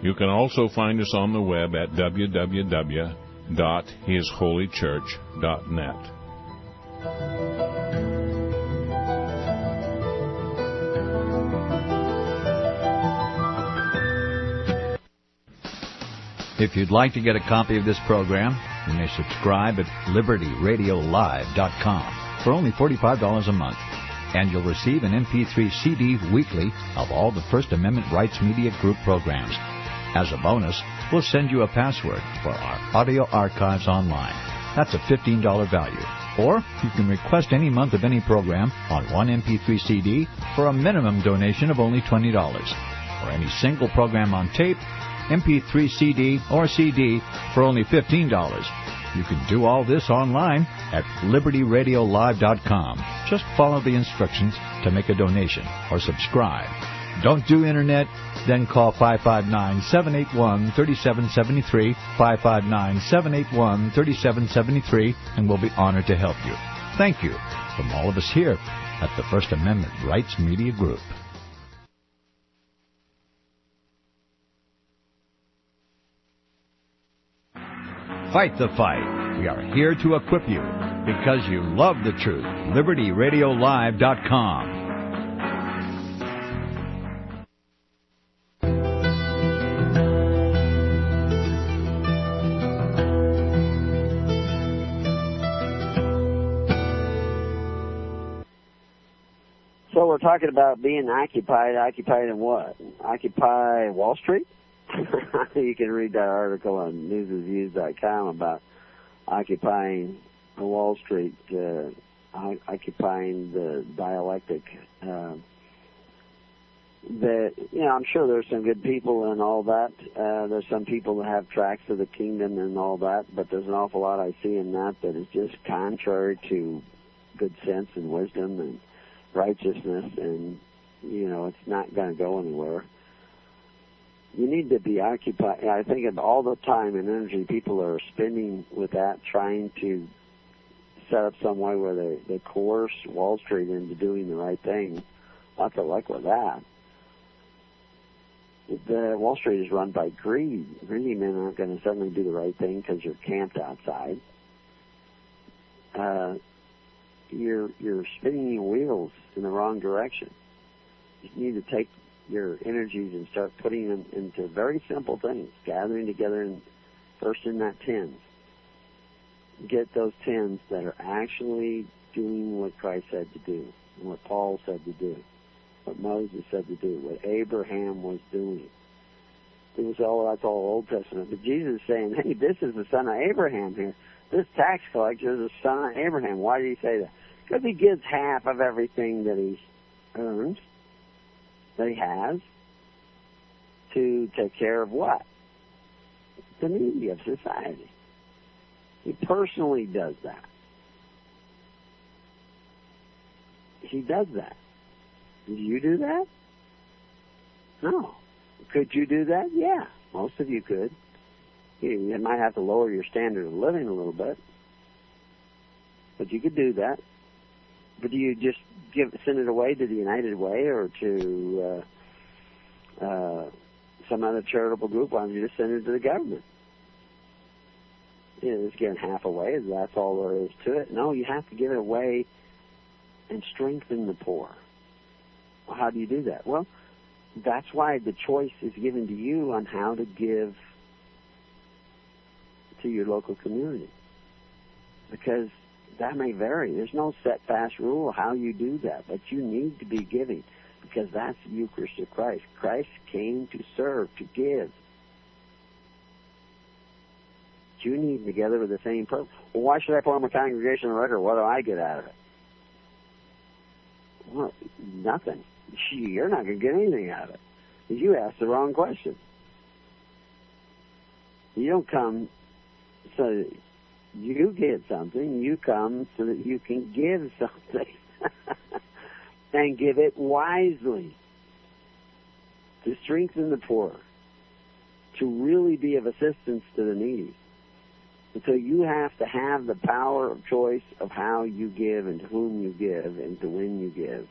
Speaker 5: You can also find us on the web at www.hisholychurch.net.
Speaker 3: If you'd like to get a copy of this program, you may subscribe at libertyradiolive.com for only $45 a month. And you'll receive an MP3 CD weekly of all the First Amendment Rights Media Group programs. As a bonus, we'll send you a password for our audio archives online. That's a $15 value. Or you can request any month of any program on one MP3 CD for a minimum donation of only $20. Or any single program on tape, MP3 CD, or CD for only $15. You can do all this online at libertyradiolive.com. Just follow the instructions to make a donation or subscribe. Don't do internet? Then call 559-781-3773, 559-781-3773, and we'll be honored to help you. Thank you from all of us here at the First Amendment Rights Media Group. Fight the fight. We are here to equip you because you love the truth. LibertyRadioLive.com.
Speaker 1: talking about being occupied. Occupied in what? Occupy Wall Street? you can read that article on newsreviews.com about occupying Wall Street, uh, occupying the dialectic uh, that you know, I'm sure there's some good people and all that. Uh, there's some people that have tracks of the kingdom and all that, but there's an awful lot I see in that that is just contrary to good sense and wisdom and righteousness, and you know, it's not going to go anywhere. You need to be occupied. I think of all the time and energy people are spending with that, trying to set up some way where they they coerce Wall Street into doing the right thing. Lots of luck with that the Wall Street is run by greed. Greedy men aren't going to suddenly do the right thing because you're camped outside. Uh, you're you're spinning your wheels in the wrong direction. You need to take your energies and start putting them into very simple things, gathering together and first in that tens. Get those tens that are actually doing what Christ said to do and what Paul said to do what Moses said to do, what Abraham was doing. It was all that's all Old Testament. But Jesus is saying, hey, this is the son of Abraham here. This tax collector is the son of Abraham. Why did he say that? Because he gives half of everything that he earns, that he has, to take care of what? The needy of society. He personally does that. He does that. Do you do that? No. Could you do that? Yeah, most of you could. You, you might have to lower your standard of living a little bit, but you could do that. But do you just give send it away to the United Way or to uh, uh, some other charitable group? Why don't you just send it to the government? You know, just giving half away. That's all there is to it. No, you have to give it away and strengthen the poor. Well, how do you do that? Well, that's why the choice is given to you on how to give to your local community. Because that may vary. There's no set fast rule how you do that, but you need to be giving because that's the Eucharist of Christ. Christ came to serve, to give. You need together with the same purpose. Well, why should I form a congregational record? What do I get out of it? Well, nothing you're not going to get anything out of it. You asked the wrong question. You don't come so you get something. You come so that you can give something. and give it wisely. To strengthen the poor. To really be of assistance to the needy. And so you have to have the power of choice of how you give and to whom you give and to when you give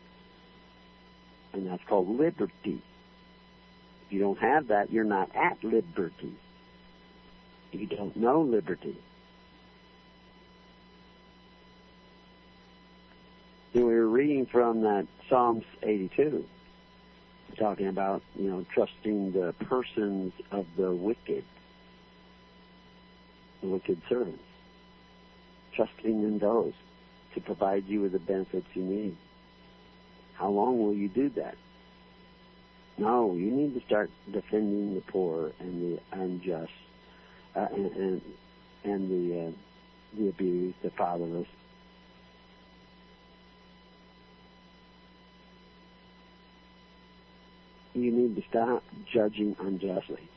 Speaker 1: and that's called liberty. If you don't have that, you're not at liberty. You don't know liberty. So we were reading from that Psalms 82, talking about, you know, trusting the persons of the wicked, the wicked servants, trusting in those to provide you with the benefits you need. How long will you do that? No, you need to start defending the poor and the unjust, uh, and, and and the uh, the abused, the fatherless. You need to stop judging unjustly.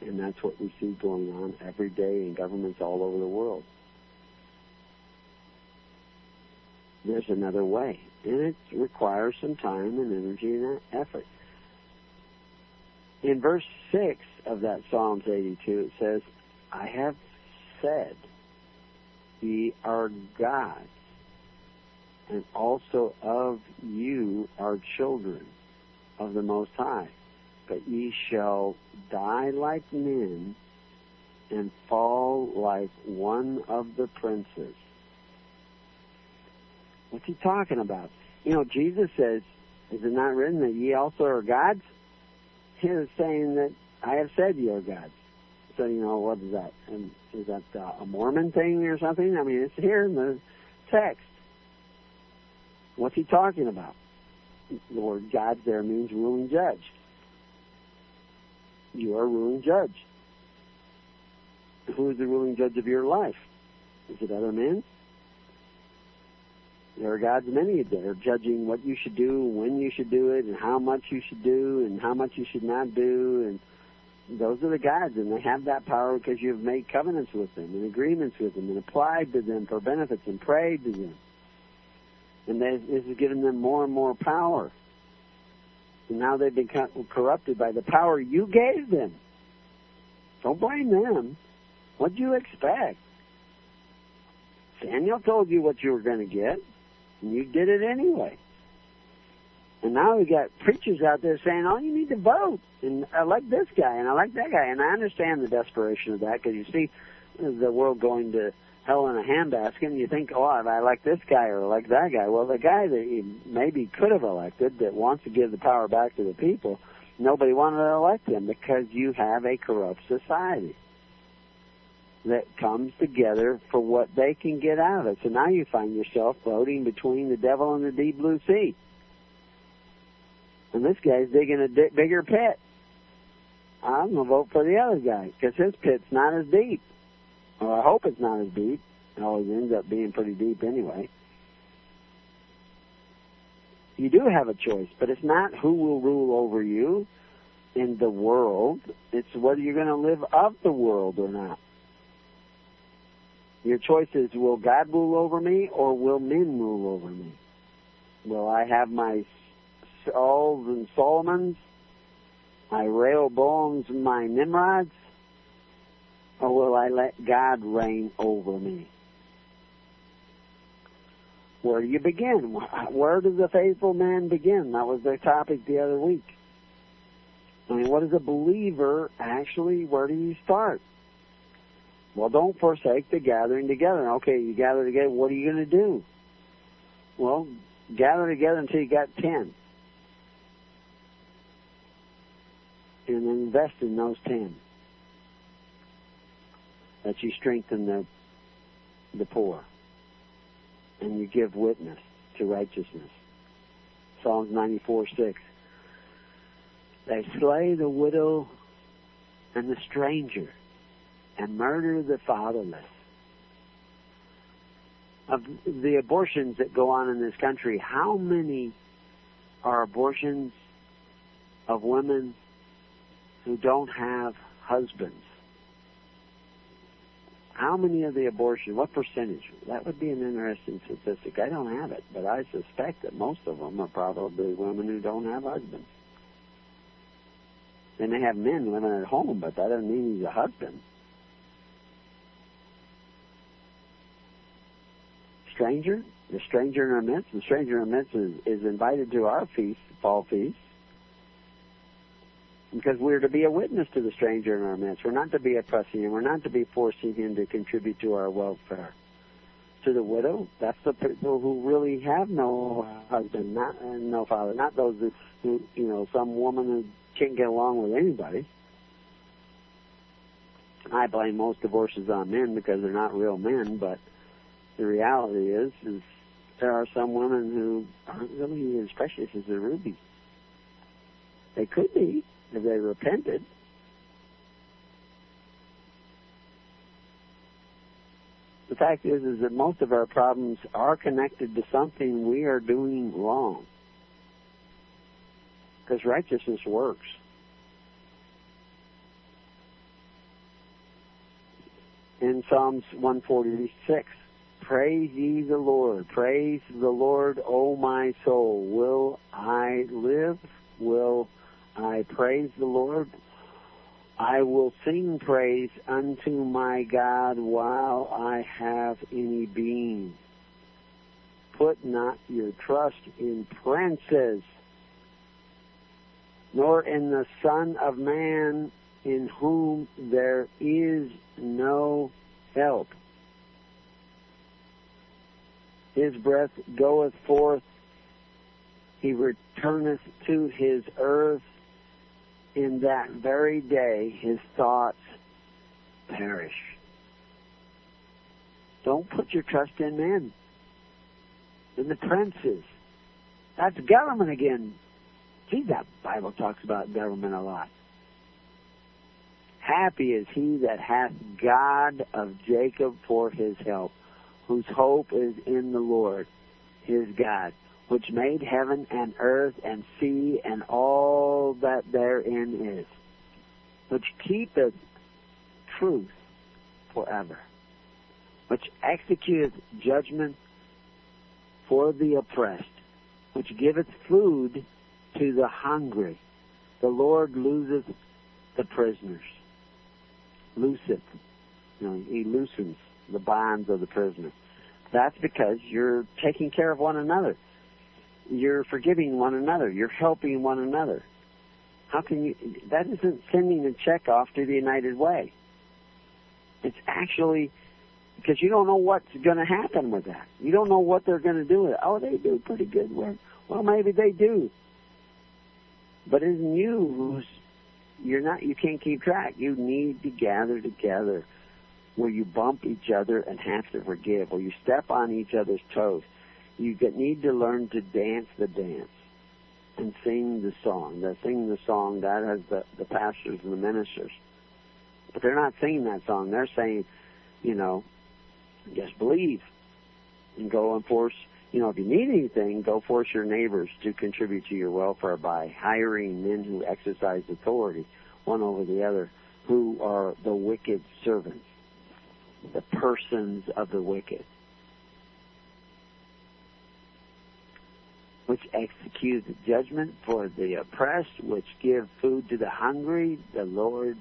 Speaker 1: And that's what we see going on every day in governments all over the world. there's another way. And it requires some time and energy and effort. In verse 6 of that Psalms 82, it says, I have said, Ye are gods, and also of you are children of the Most High. But ye shall die like men and fall like one of the princes. What's he talking about? You know, Jesus says, is it not written that ye also are gods? He is saying that I have said ye are gods. So, you know, what is that? And is that uh, a Mormon thing or something? I mean, it's here in the text. What's he talking about? The word God there means ruling judge. You are ruling judge. Who is the ruling judge of your life? Is it other men? There are gods many that are judging what you should do, when you should do it, and how much you should do, and how much you should not do, and those are the gods, and they have that power because you've made covenants with them and agreements with them and applied to them for benefits and prayed to them. And this is giving them more and more power. And now they've been corrupted by the power you gave them. Don't blame them. What do you expect? Daniel told you what you were going to get, and you did it anyway. And now we got preachers out there saying, "Oh, you need to vote," and I like this guy, and I like that guy, and I understand the desperation of that because you see the world going to hell in a handbasket, and you think, "Oh, I like this guy or like that guy." Well, the guy that you maybe could have elected that wants to give the power back to the people, nobody wanted to elect him because you have a corrupt society that comes together for what they can get out of it. So now you find yourself voting between the devil and the deep blue sea. And this guy's digging a di- bigger pit. I'm going to vote for the other guy because his pit's not as deep. Well, I hope it's not as deep. It always ends up being pretty deep anyway. You do have a choice, but it's not who will rule over you in the world. It's whether you're going to live of the world or not. Your choice is will God rule over me or will men rule over me? Will I have my Sauls and Solomons, my Rehoboams and my Nimrods, or will I let God reign over me? Where do you begin? Where does a faithful man begin? That was the topic the other week. I mean, what is a believer actually? Where do you start? Well, don't forsake the gathering together. Okay, you gather together. What are you going to do? Well, gather together until you got ten, and then invest in those ten. That you strengthen the the poor, and you give witness to righteousness. Psalms ninety four six. They slay the widow and the stranger and murder the fatherless. Of the abortions that go on in this country, how many are abortions of women who don't have husbands? How many of the abortions, what percentage? That would be an interesting statistic. I don't have it, but I suspect that most of them are probably women who don't have husbands. And They have men living at home, but that doesn't mean he's a husband. Stranger, the stranger in our midst. The stranger in our midst is, is invited to our feast, fall feast, because we're to be a witness to the stranger in our midst. We're not to be oppressing him. We're not to be forcing him to contribute to our welfare. To the widow, that's the people who really have no husband, not no father, not those who, you know, some woman who can't get along with anybody. I blame most divorces on men because they're not real men, but the reality is, is there are some women who aren't really as precious as a ruby. They could be if they repented. The fact is, is that most of our problems are connected to something we are doing wrong. Because righteousness works. In Psalms 146, Praise ye the Lord. Praise the Lord, O my soul. Will I live? Will I praise the Lord? I will sing praise unto my God while I have any being. Put not your trust in princes, nor in the Son of Man, in whom there is no help. His breath goeth forth. He returneth to his earth. In that very day, his thoughts perish. Don't put your trust in men, in the princes. That's government again. See, that Bible talks about government a lot. Happy is he that hath God of Jacob for his help whose hope is in the Lord. his God, which made heaven and earth and sea and all that therein is, which keepeth truth forever, which executeth judgment for the oppressed, which giveth food to the hungry. The Lord loseth the prisoners. Looseth. He loosens the bonds of the prisoner. That's because you're taking care of one another. You're forgiving one another. You're helping one another. How can you? That isn't sending a check off to the United Way. It's actually because you don't know what's going to happen with that. You don't know what they're going to do with it. Oh, they do pretty good work. Well, maybe they do. But it's you who's you're not you can't keep track. You need to gather together where you bump each other and have to forgive, where you step on each other's toes. You need to learn to dance the dance and sing the song. They sing the song that has the, the pastors and the ministers. But they're not singing that song. They're saying, you know, just believe and go and force you know, if you need anything, go force your neighbors to contribute to your welfare by hiring men who exercise authority one over the other, who are the wicked servants, the persons of the wicked, which execute judgment for the oppressed, which give food to the hungry. The Lord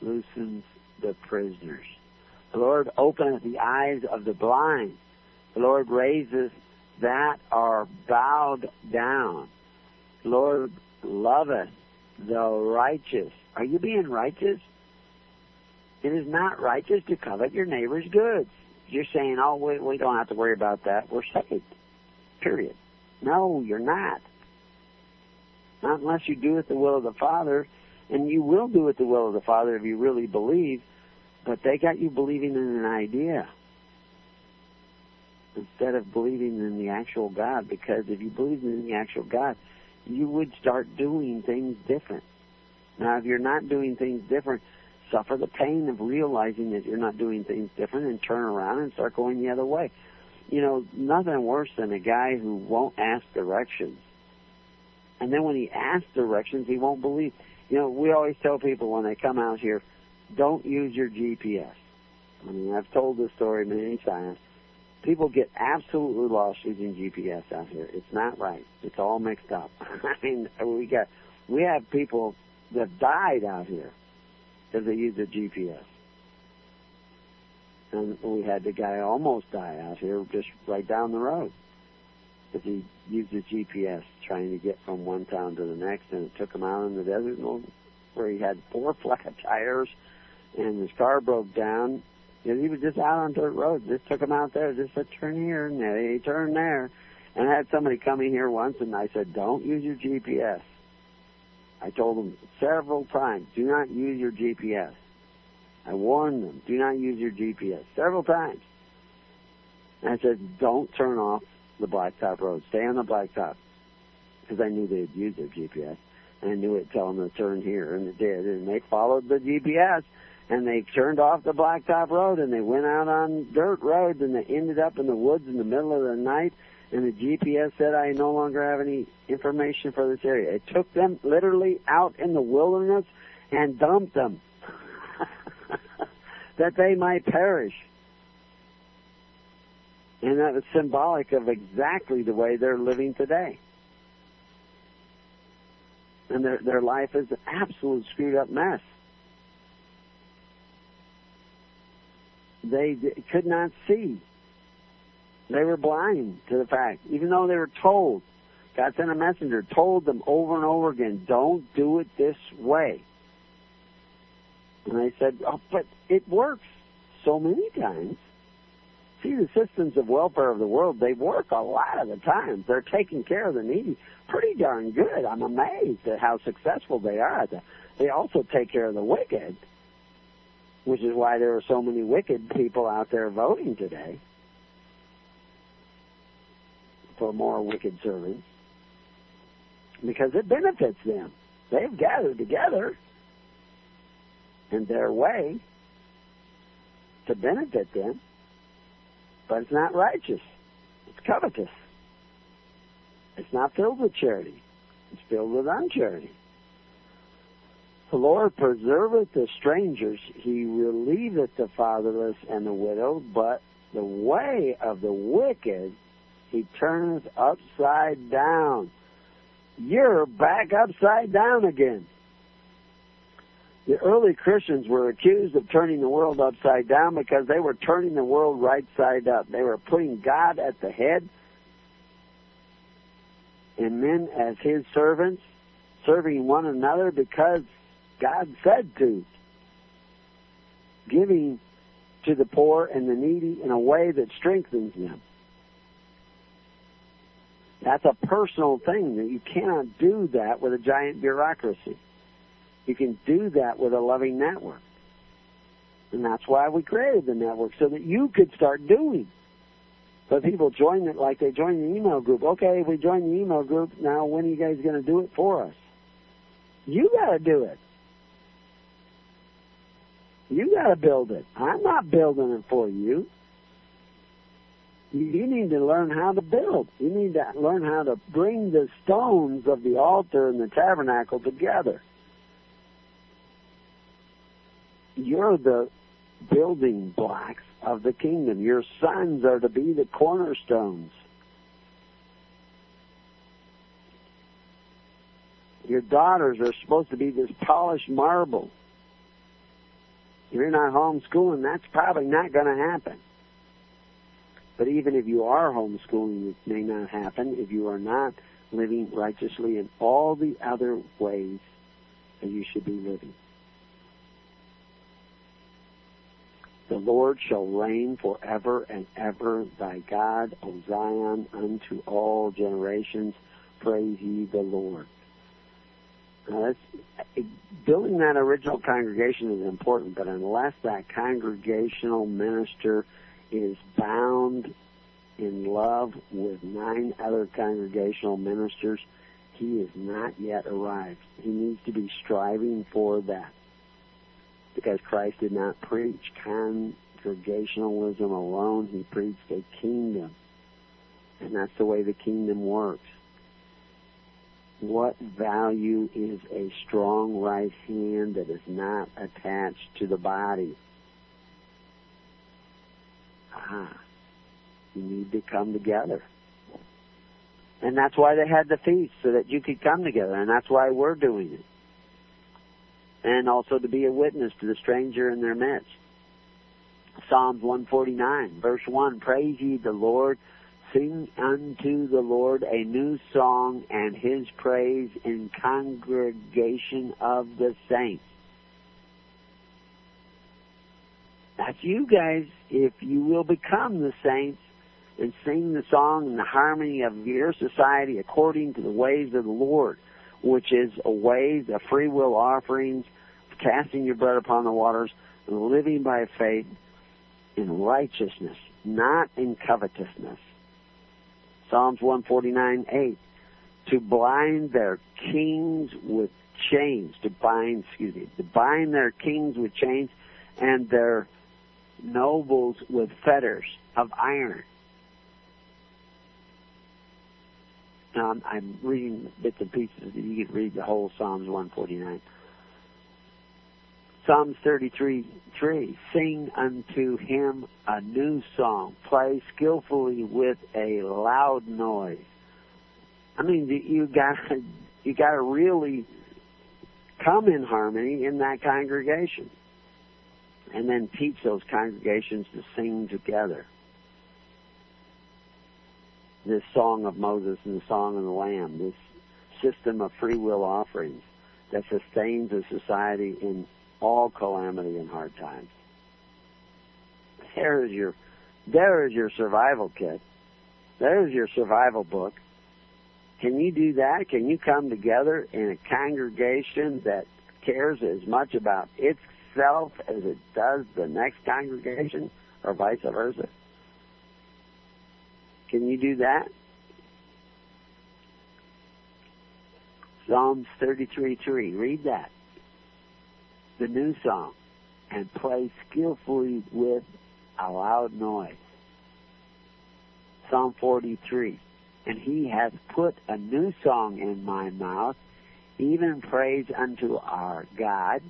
Speaker 1: loosens the prisoners. The Lord openeth the eyes of the blind. The Lord raises that are bowed down. The Lord loveth the righteous. Are you being righteous? It is not righteous to covet your neighbor's goods. You're saying, oh, we, we don't have to worry about that. We're saved. Period. No, you're not. Not unless you do it the will of the Father, and you will do it the will of the Father if you really believe, but they got you believing in an idea instead of believing in the actual God. Because if you believed in the actual God, you would start doing things different. Now, if you're not doing things different, suffer the pain of realizing that you're not doing things different and turn around and start going the other way. You know, nothing worse than a guy who won't ask directions. And then when he asks directions, he won't believe. You know, we always tell people when they come out here, don't use your GPS. I mean, I've told this story many times people get absolutely lost using GPS out here. It's not right. It's all mixed up. I mean, we got we have people that died out here because they used a GPS, and we had the guy almost die out here just right down the road because he used a GPS trying to get from one town to the next, and it took him out in the desert where he had four flat tires, and his car broke down, because he was just out on dirt roads. Just took him out there. Just said, turn here and they turn there. And I had somebody come in here once, and I said, don't use your GPS. I told them several times, do not use your GPS. I warned them, do not use your GPS several times. And I said, don't turn off the blacktop road. Stay on the blacktop. Because I knew they'd use their GPS. And I knew it'd tell them to turn here, and it did. And they followed the GPS and they turned off the blacktop road and they went out on dirt roads and they ended up in the woods in the middle of the night and the GPS said I no longer have any information for this area. It took them literally out in the wilderness and dumped them that they might perish. And that was symbolic of exactly the way they're living today. And their their life is an absolute screwed up mess. they could not see. They were blind to the fact, even though they were told. God sent a messenger, told them over and over again, don't do it this way. And I said, oh, but it works so many times. See, the systems of welfare of the world, they work a lot of the times. They're taking care of the needy pretty darn good. I'm amazed at how successful they are. They also take care of the wicked which is why there are so many wicked people out there voting today for more wicked servants because it benefits them. They've gathered together in their way to benefit them, but it's not righteous. It's covetous. It's not filled with charity. It's filled with uncharity. The Lord preserveth the strangers, he relieveth the fatherless and the widow, but the way of the wicked he turns upside down. You're back upside down again. The early Christians were accused of turning the world upside down because they were turning the world right side up. They were putting God at the head and men as his servants, serving one another because God said to. Giving to the poor and the needy in a way that strengthens them. That's a personal thing that you cannot do that with a giant bureaucracy. You can do that with a loving network. And that's why we created the network, so that you could start doing. But people join it like they join the email group. Okay, we join the email group. Now, when are you guys going to do it for us? You got to do it. You got to build it. I'm not building it for you. You need to learn how to build. You need to learn how to bring the stones of the altar and the tabernacle together. You're the building blocks of the kingdom. Your sons are to be the cornerstones. Your daughters are supposed to be this polished marble. If you're not homeschooling, that's probably not going to happen. But even if you are homeschooling, it may not happen if you are not living righteously in all the other ways that you should be living. The Lord shall reign forever and ever. Thy God, O Zion, unto all generations. Praise ye the Lord. Now that's, building that original congregation is important, but unless that congregational minister is bound in love with nine other congregational ministers, he is not yet arrived. He needs to be striving for that because Christ did not preach congregationalism alone. He preached a kingdom. And that's the way the kingdom works. What value is a strong right hand that is not attached to the body? Ah, you need to come together. And that's why they had the feast, so that you could come together. And that's why we're doing it and also to be a witness to the stranger in their midst. Psalms 149, verse 1, Praise ye the Lord, sing unto the Lord a new song and his praise in congregation of the saints. That's you guys, if you will become the saints and sing the song in the harmony of your society according to the ways of the Lord which is a way, the free will offerings, casting your bread upon the waters, living by faith in righteousness, not in covetousness. Psalms 149, 8. To bind their kings with chains, to bind, excuse me, to bind their kings with chains and their nobles with fetters of iron. Now, I'm, I'm reading bits and pieces. You can read the whole Psalms 149. Psalms 33, 3. Sing unto him a new song. Play skillfully with a loud noise. I mean, you got you got to really come in harmony in that congregation, and then teach those congregations to sing together this song of Moses and the song of the Lamb, this system of free will offerings that sustains a society in all calamity and hard times. There is your, there is your survival kit. There's your survival book. Can you do that? Can you come together in a congregation that cares as much about itself as it does the next congregation, or vice versa? Can you do that? Psalms 33:3. Read that. The new song. And play skillfully with a loud noise. Psalm 43. and he hath put a new song in my mouth, even praise unto our God.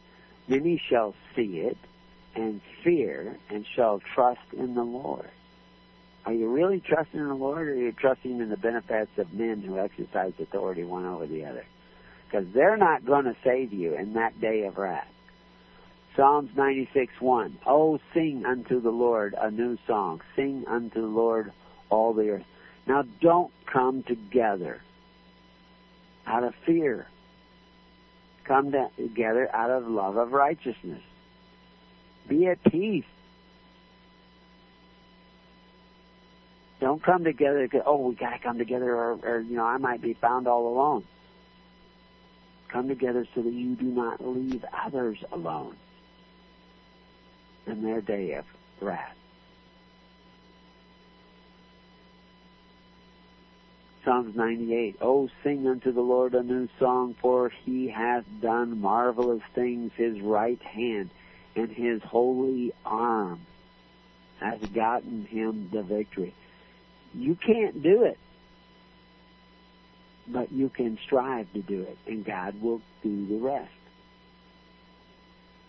Speaker 1: Many shall see it and fear and shall trust in the Lord. Are you really trusting in the Lord or are you trusting in the benefits of men who exercise authority one over the other? Because they're not going to save you in that day of wrath. Psalms 96, 1. Oh, sing unto the Lord a new song. Sing unto the Lord all the earth. Now don't come together out of fear. Come together out of love of righteousness. Be at peace. Don't come together. Oh, we gotta come together, or, or you know, I might be found all alone. Come together so that you do not leave others alone in their day of wrath. Psalms 98. Oh, sing unto the Lord a new song, for he hath done marvelous things. His right hand and his holy arm has gotten him the victory. You can't do it, but you can strive to do it, and God will do the rest.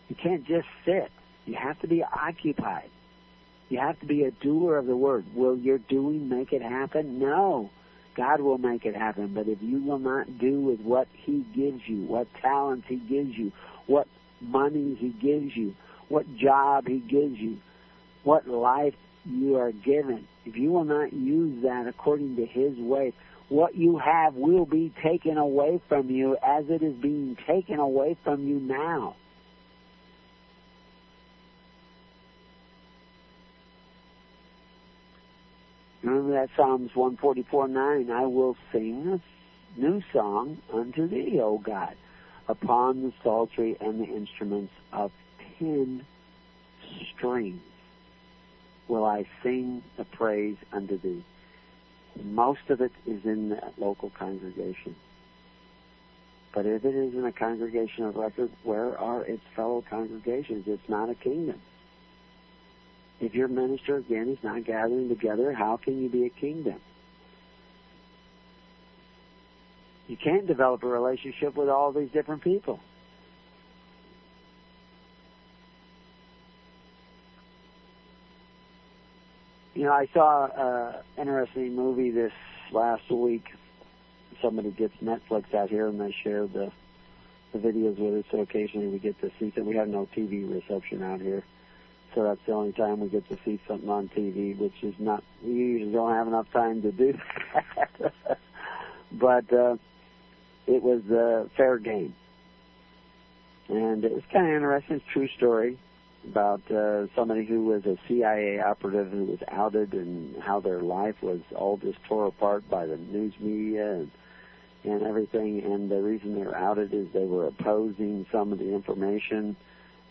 Speaker 1: You can't just sit. You have to be occupied. You have to be a doer of the word. Will your doing make it happen? No. God will make it happen. But if you will not do with what He gives you, what talents He gives you, what money He gives you, what job He gives you, what life you are given, if you will not use that according to His way, what you have will be taken away from you as it is being taken away from you now. Remember that Psalms 144:9. I will sing a new song unto thee, O God, upon the psaltery and the instruments of ten strings will I sing a praise unto thee. Most of it is in that local congregation. But if it is in a congregation of record, where are its fellow congregations? It's not a kingdom. If your minister, again, is not gathering together, how can you be a kingdom? You can't develop a relationship with all these different people. You know, I saw an interesting movie this last week. Somebody gets Netflix out here and they share the the videos with us, so occasionally we get to see them. We have no TV reception out here so that's the only time we get to see something on TV, which is not, we usually don't have enough time to do that. but uh, it was a fair game. And it was kind of interesting, true story about uh, somebody who was a CIA operative who was outed and how their life was all just tore apart by the news media and and everything. And the reason they were outed is they were opposing some of the information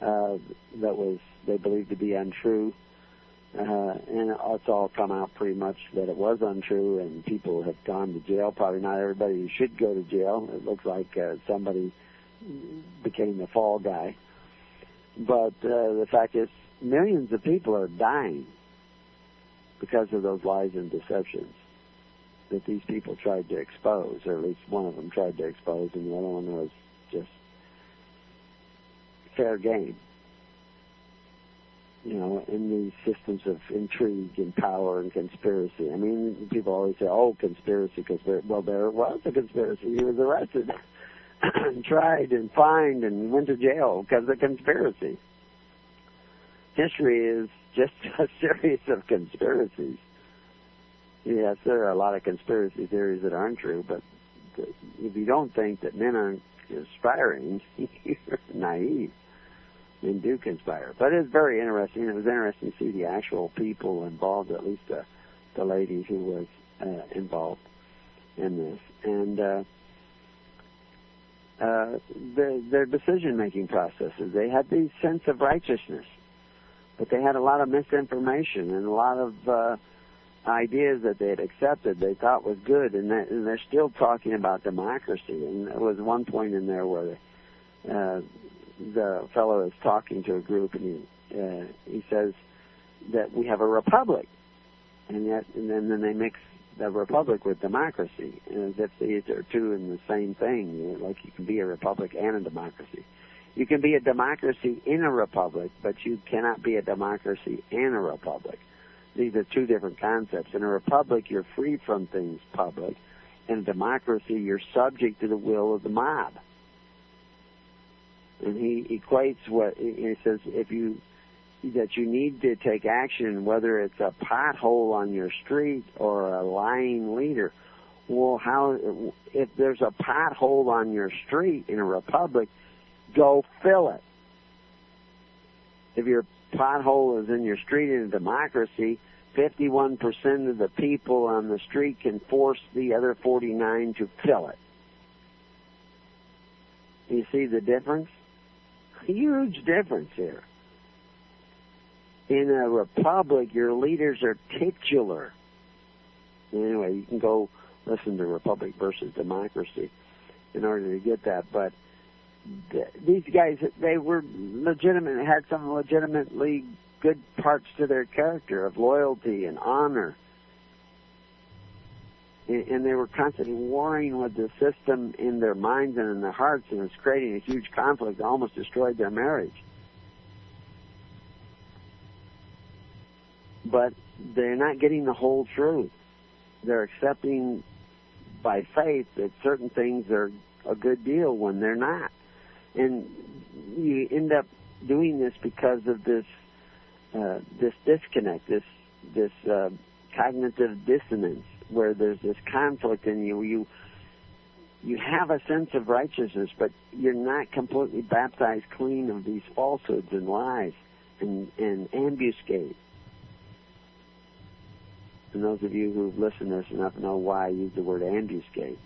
Speaker 1: uh, that was they believed to be untrue. Uh, and it's all come out pretty much that it was untrue, and people have gone to jail. Probably not everybody should go to jail. It looks like uh, somebody became the fall guy. But uh, the fact is, millions of people are dying because of those lies and deceptions that these people tried to expose, or at least one of them tried to expose, and the other one was just fair game. You know, in these systems of intrigue and power and conspiracy. I mean, people always say, "Oh, conspiracy," conspiracy. Well, there was a conspiracy. He was arrested, and tried, and fined, and went to jail because of conspiracy. History is just a series of conspiracies. Yes, there are a lot of conspiracy theories that aren't true, but if you don't think that men aren't conspiring, you're naive and do conspire. But it's very interesting. It was interesting to see the actual people involved, at least the, the lady who was uh, involved in this, and uh, uh, their, their decision-making processes. They had the sense of righteousness, but they had a lot of misinformation and a lot of uh, ideas that they had accepted they thought was good, and, that, and they're still talking about democracy. And there was one point in there where they, uh, the fellow is talking to a group, and he uh, he says that we have a republic, and yet and then then they mix a republic with democracy, as if these are two in the same thing. Like you can be a republic and a democracy. You can be a democracy in a republic, but you cannot be a democracy and a republic. These are two different concepts. In a republic, you're free from things public. In a democracy, you're subject to the will of the mob. And he equates what he says if you that you need to take action, whether it's a pothole on your street or a lying leader. Well, how if there's a pothole on your street in a republic, go fill it. If your pothole is in your street in a democracy, 51% of the people on the street can force the other 49 to fill it. You see the difference? Huge difference here. In a republic, your leaders are titular. Anyway, you can go listen to Republic versus Democracy in order to get that. But these guys, they were legitimate, had some legitimately good parts to their character of loyalty and honor. And they were constantly warring with the system in their minds and in their hearts, and it's creating a huge conflict that almost destroyed their marriage. But they're not getting the whole truth. They're accepting by faith that certain things are a good deal when they're not. And you end up doing this because of this uh, this disconnect, this this uh, cognitive dissonance, where there's this conflict in you. You you have a sense of righteousness, but you're not completely baptized clean of these falsehoods and lies and, and ambuscade. And those of you who've listened to this enough know why I use the word ambuscade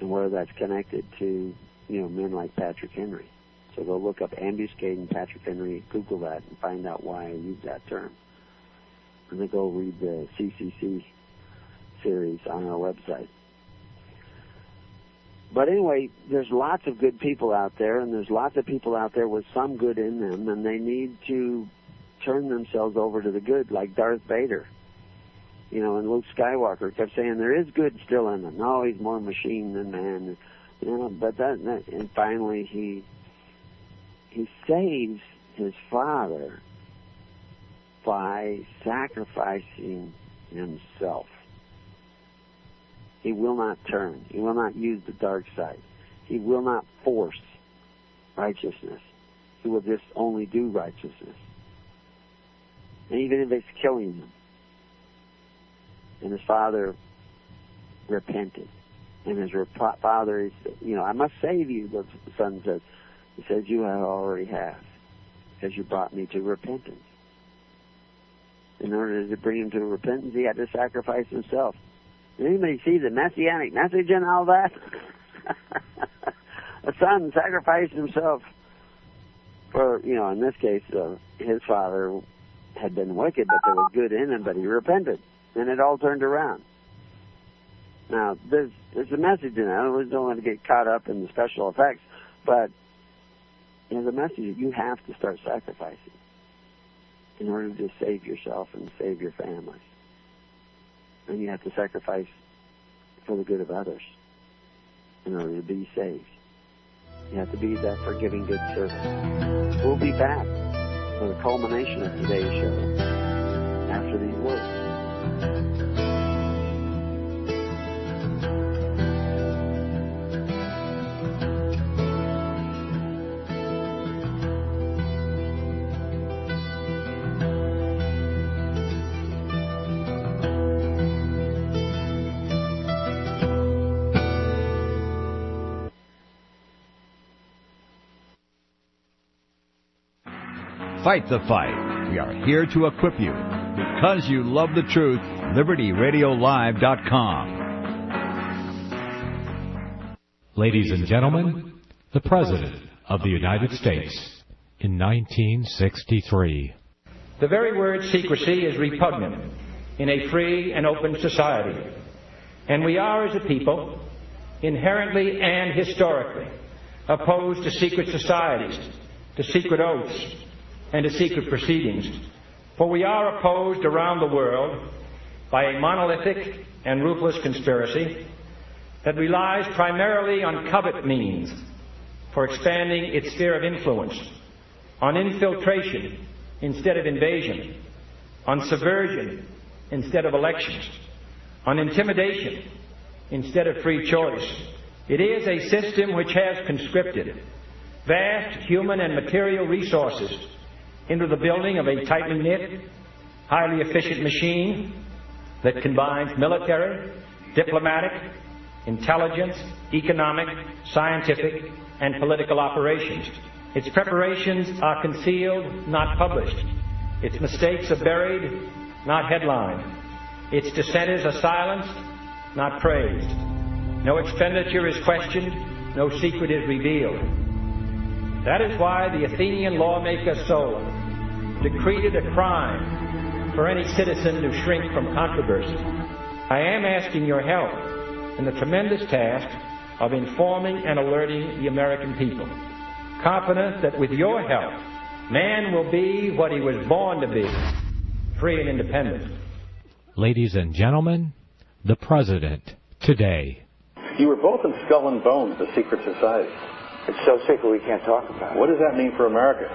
Speaker 1: and where that's connected to, you know, men like Patrick Henry. So go look up ambuscade and Patrick Henry, Google that, and find out why I use that term. And then go read the CCC series on our website. But anyway, there's lots of good people out there, and there's lots of people out there with some good in them, and they need to turn themselves over to the good, like Darth Vader. You know, and Luke Skywalker kept saying there is good still in him. No, he's more machine than man. You know, but that, that and finally he he saves his father by sacrificing himself. He will not turn. He will not use the dark side. He will not force righteousness. He will just only do righteousness. And even if it's killing him. And his father repented. And his rep- father, is, you know, I must save you, the son says. He says, You have already have, because you brought me to repentance. In order to bring him to repentance, he had to sacrifice himself. Did anybody see the messianic message in all that? a son sacrificed himself for, you know, in this case, uh, his father had been wicked, but there was good in him, but he repented, and it all turned around. Now, there's there's a message in that. We don't want to get caught up in the special effects, but there's a message is you have to start sacrificing in order to save yourself and save your family. And you have to sacrifice for the good of others in order to be saved. You have to be that forgiving good servant. We'll be back for the culmination of today's show after these words.
Speaker 3: Fight the fight. We are here to equip you. Because you love the truth, LibertyRadioLive.com.
Speaker 4: Ladies and gentlemen, the President of the United States in 1963.
Speaker 6: The very word secrecy is repugnant in a free and open society. And we are, as a people, inherently and historically opposed to secret societies, to secret oaths, and to secret proceedings. For we are opposed around the world by a monolithic and ruthless conspiracy that relies primarily on covert means for expanding its sphere of influence, on infiltration instead of invasion, on subversion instead of elections, on intimidation instead of free choice. It is a system which has conscripted vast human and material resources into the building of a tightly knit, highly efficient machine that combines military, diplomatic, intelligence, economic, scientific, and political operations. Its preparations are concealed, not published. Its mistakes are buried, not headlined. Its dissenters are silenced, not praised. No expenditure is questioned, no secret is revealed. That is why the Athenian lawmaker Solon decreed it a crime for any citizen to shrink from controversy. I am asking your help in the tremendous task of informing and alerting the American people, confident that with your help, man will be what he was born to be free and independent.
Speaker 4: Ladies and gentlemen, the President today.
Speaker 7: You were both in Skull and Bones, the secret society.
Speaker 1: It's so secret we can't talk about it.
Speaker 7: What does that mean for America?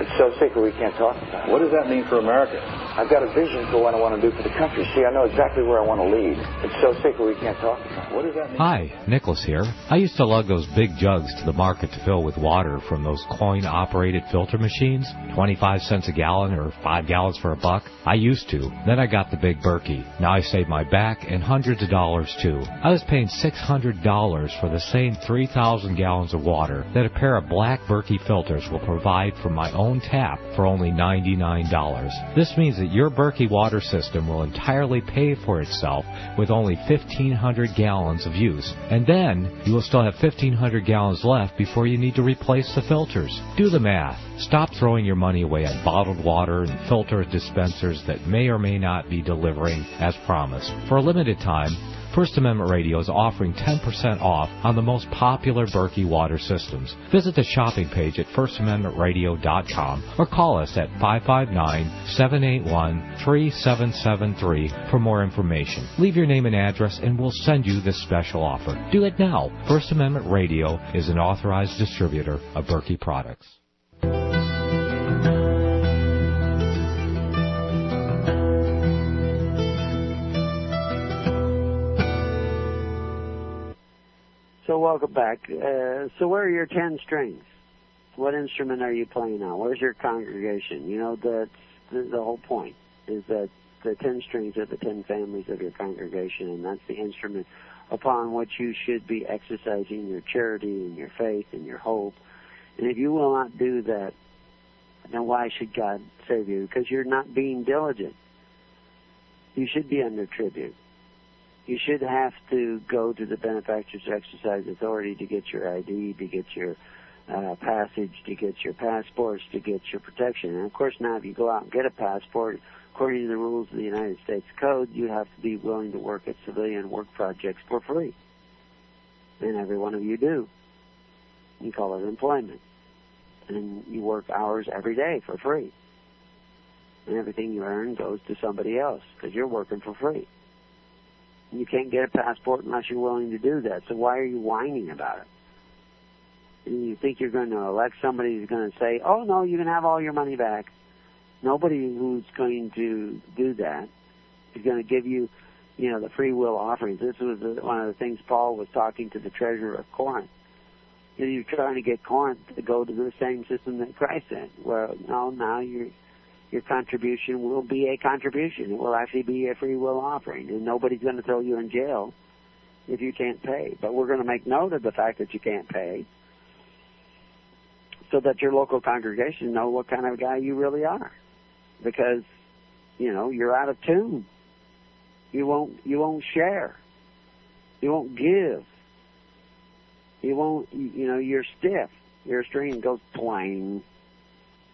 Speaker 1: It's so secret we can't talk about it.
Speaker 7: What does that mean for America?
Speaker 1: I've got a vision for what I want to do for the country. See, I know exactly where I want to lead. It's so secret we can't talk about it.
Speaker 7: What does that mean?
Speaker 4: Hi, Nicholas here. I used to lug those big jugs to the market to fill with water from those coin operated filter machines, 25 cents a gallon or 5 gallons for a buck. I used to. Then I got the big Berkey. Now I save my back and hundreds of dollars too. I was paying $600 for the same 3,000 gallons of water that a pair of black Berkey filters will provide from my own tap for only $99. This means that your Berkey water system will entirely pay for itself with only 1,500 gallons of use. And then you will still have 1,500 gallons left before you need to replace the filters. Do the math. Stop throwing your money away on bottled water and filter dispensers that may or may not be delivering as promised. For a limited time, First Amendment Radio is offering 10% off on the most popular Berkey water systems. Visit the shopping page at firstamendmentradio.com or call us at 559-781-3773 for more information. Leave your name and address and we'll send you this special offer. Do it now. First Amendment Radio is an authorized distributor of Berkey products.
Speaker 1: Welcome back. Uh, so where are your ten strings? What instrument are you playing on? Where's your congregation? You know the, the whole point is that the ten strings are the ten families of your congregation, and that's the instrument upon which you should be exercising your charity and your faith and your hope. And if you will not do that, then why should God save you? Because you're not being diligent. You should be under tribute you should have to go to the benefactor's exercise authority to get your ID, to get your uh, passage, to get your passports, to get your protection. And of course, now if you go out and get a passport, according to the rules of the United States Code, you have to be willing to work at civilian work projects for free. And every one of you do. You call it employment. And you work hours every day for free. And everything you earn goes to somebody else because you're working for free. You can't get a passport unless you're willing to do that. So why are you whining about it? And you think you're going to elect somebody who's going to say, "Oh no, you can have all your money back." Nobody who's going to do that is going to give you, you know, the free will offerings. This was one of the things Paul was talking to the treasurer of Corinth. You're trying to get Corinth to go to the same system that Christ said. Well, no, now you're your contribution will be a contribution. It will actually be a free will offering, and nobody's going to throw you in jail if you can't pay. But we're going to make note of the fact that you can't pay, so that your local congregation know what kind of guy you really are, because you know you're out of tune. You won't you won't share. You won't give. You won't you know you're stiff. Your string goes twang.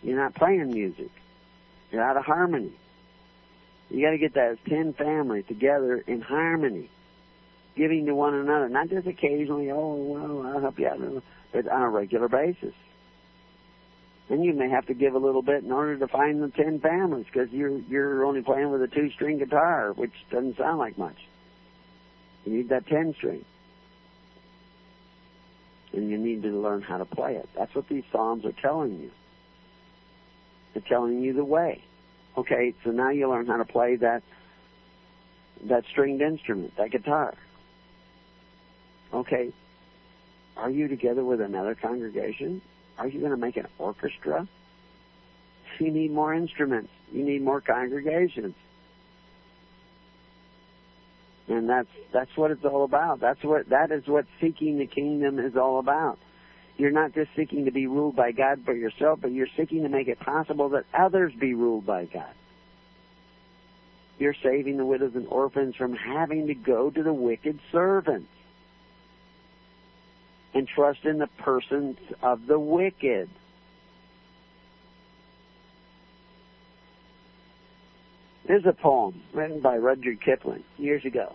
Speaker 1: You're not playing music. You're out of harmony. You got to get that ten family together in harmony, giving to one another, not just occasionally. Oh, well, I'll help you out, but on a regular basis. And you may have to give a little bit in order to find the ten families because you're you're only playing with a two string guitar, which doesn't sound like much. You need that ten string. And you need to learn how to play it. That's what these psalms are telling you. They're telling you the way. Okay, so now you learn how to play that that stringed instrument, that guitar. Okay, are you together with another congregation? Are you going to make an orchestra? You need more instruments. You need more congregations. And that's that's what it's all about. That's what that is what seeking the kingdom is all about. You're not just seeking to be ruled by God for yourself, but you're seeking to make it possible that others be ruled by God. You're saving the widows and orphans from having to go to the wicked servants and trust in the persons of the wicked. There's a poem written by Rudyard Kipling years ago.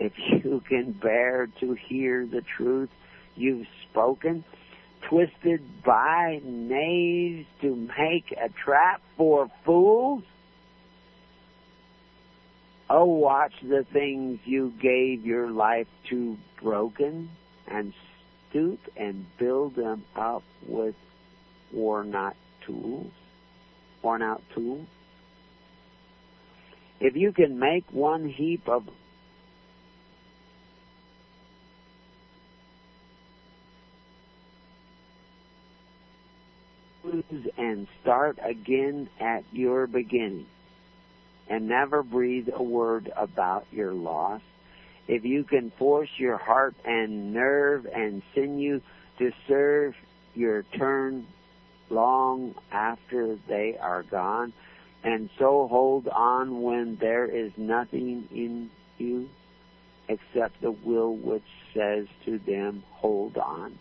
Speaker 1: if you can bear to hear the truth you've spoken, twisted by knaves to make a trap for fools? Oh, watch the things you gave your life to broken and stoop and build them up with worn out tools, worn out tools. If you can make one heap of and start again at your beginning and never breathe a word about your loss. If you can force your heart and nerve and sinew to serve your turn long after they are gone, and so hold on when there is nothing in you except the will which says to them, hold on.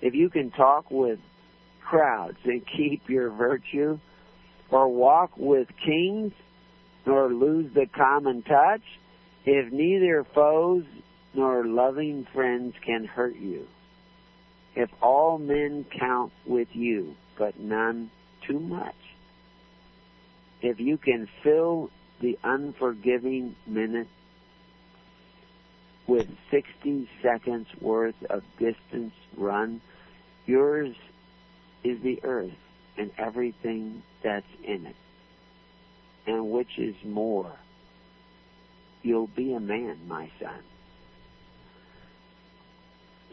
Speaker 1: If you can talk with crowds and keep your virtue, or walk with kings, nor lose the common touch, if neither foes nor loving friends can hurt you. If all men count with you, but none too much. If you can fill the unforgiving minute with 60 seconds worth of distance run, yours is the earth and everything that's in it. And which is more, you'll be a man, my son.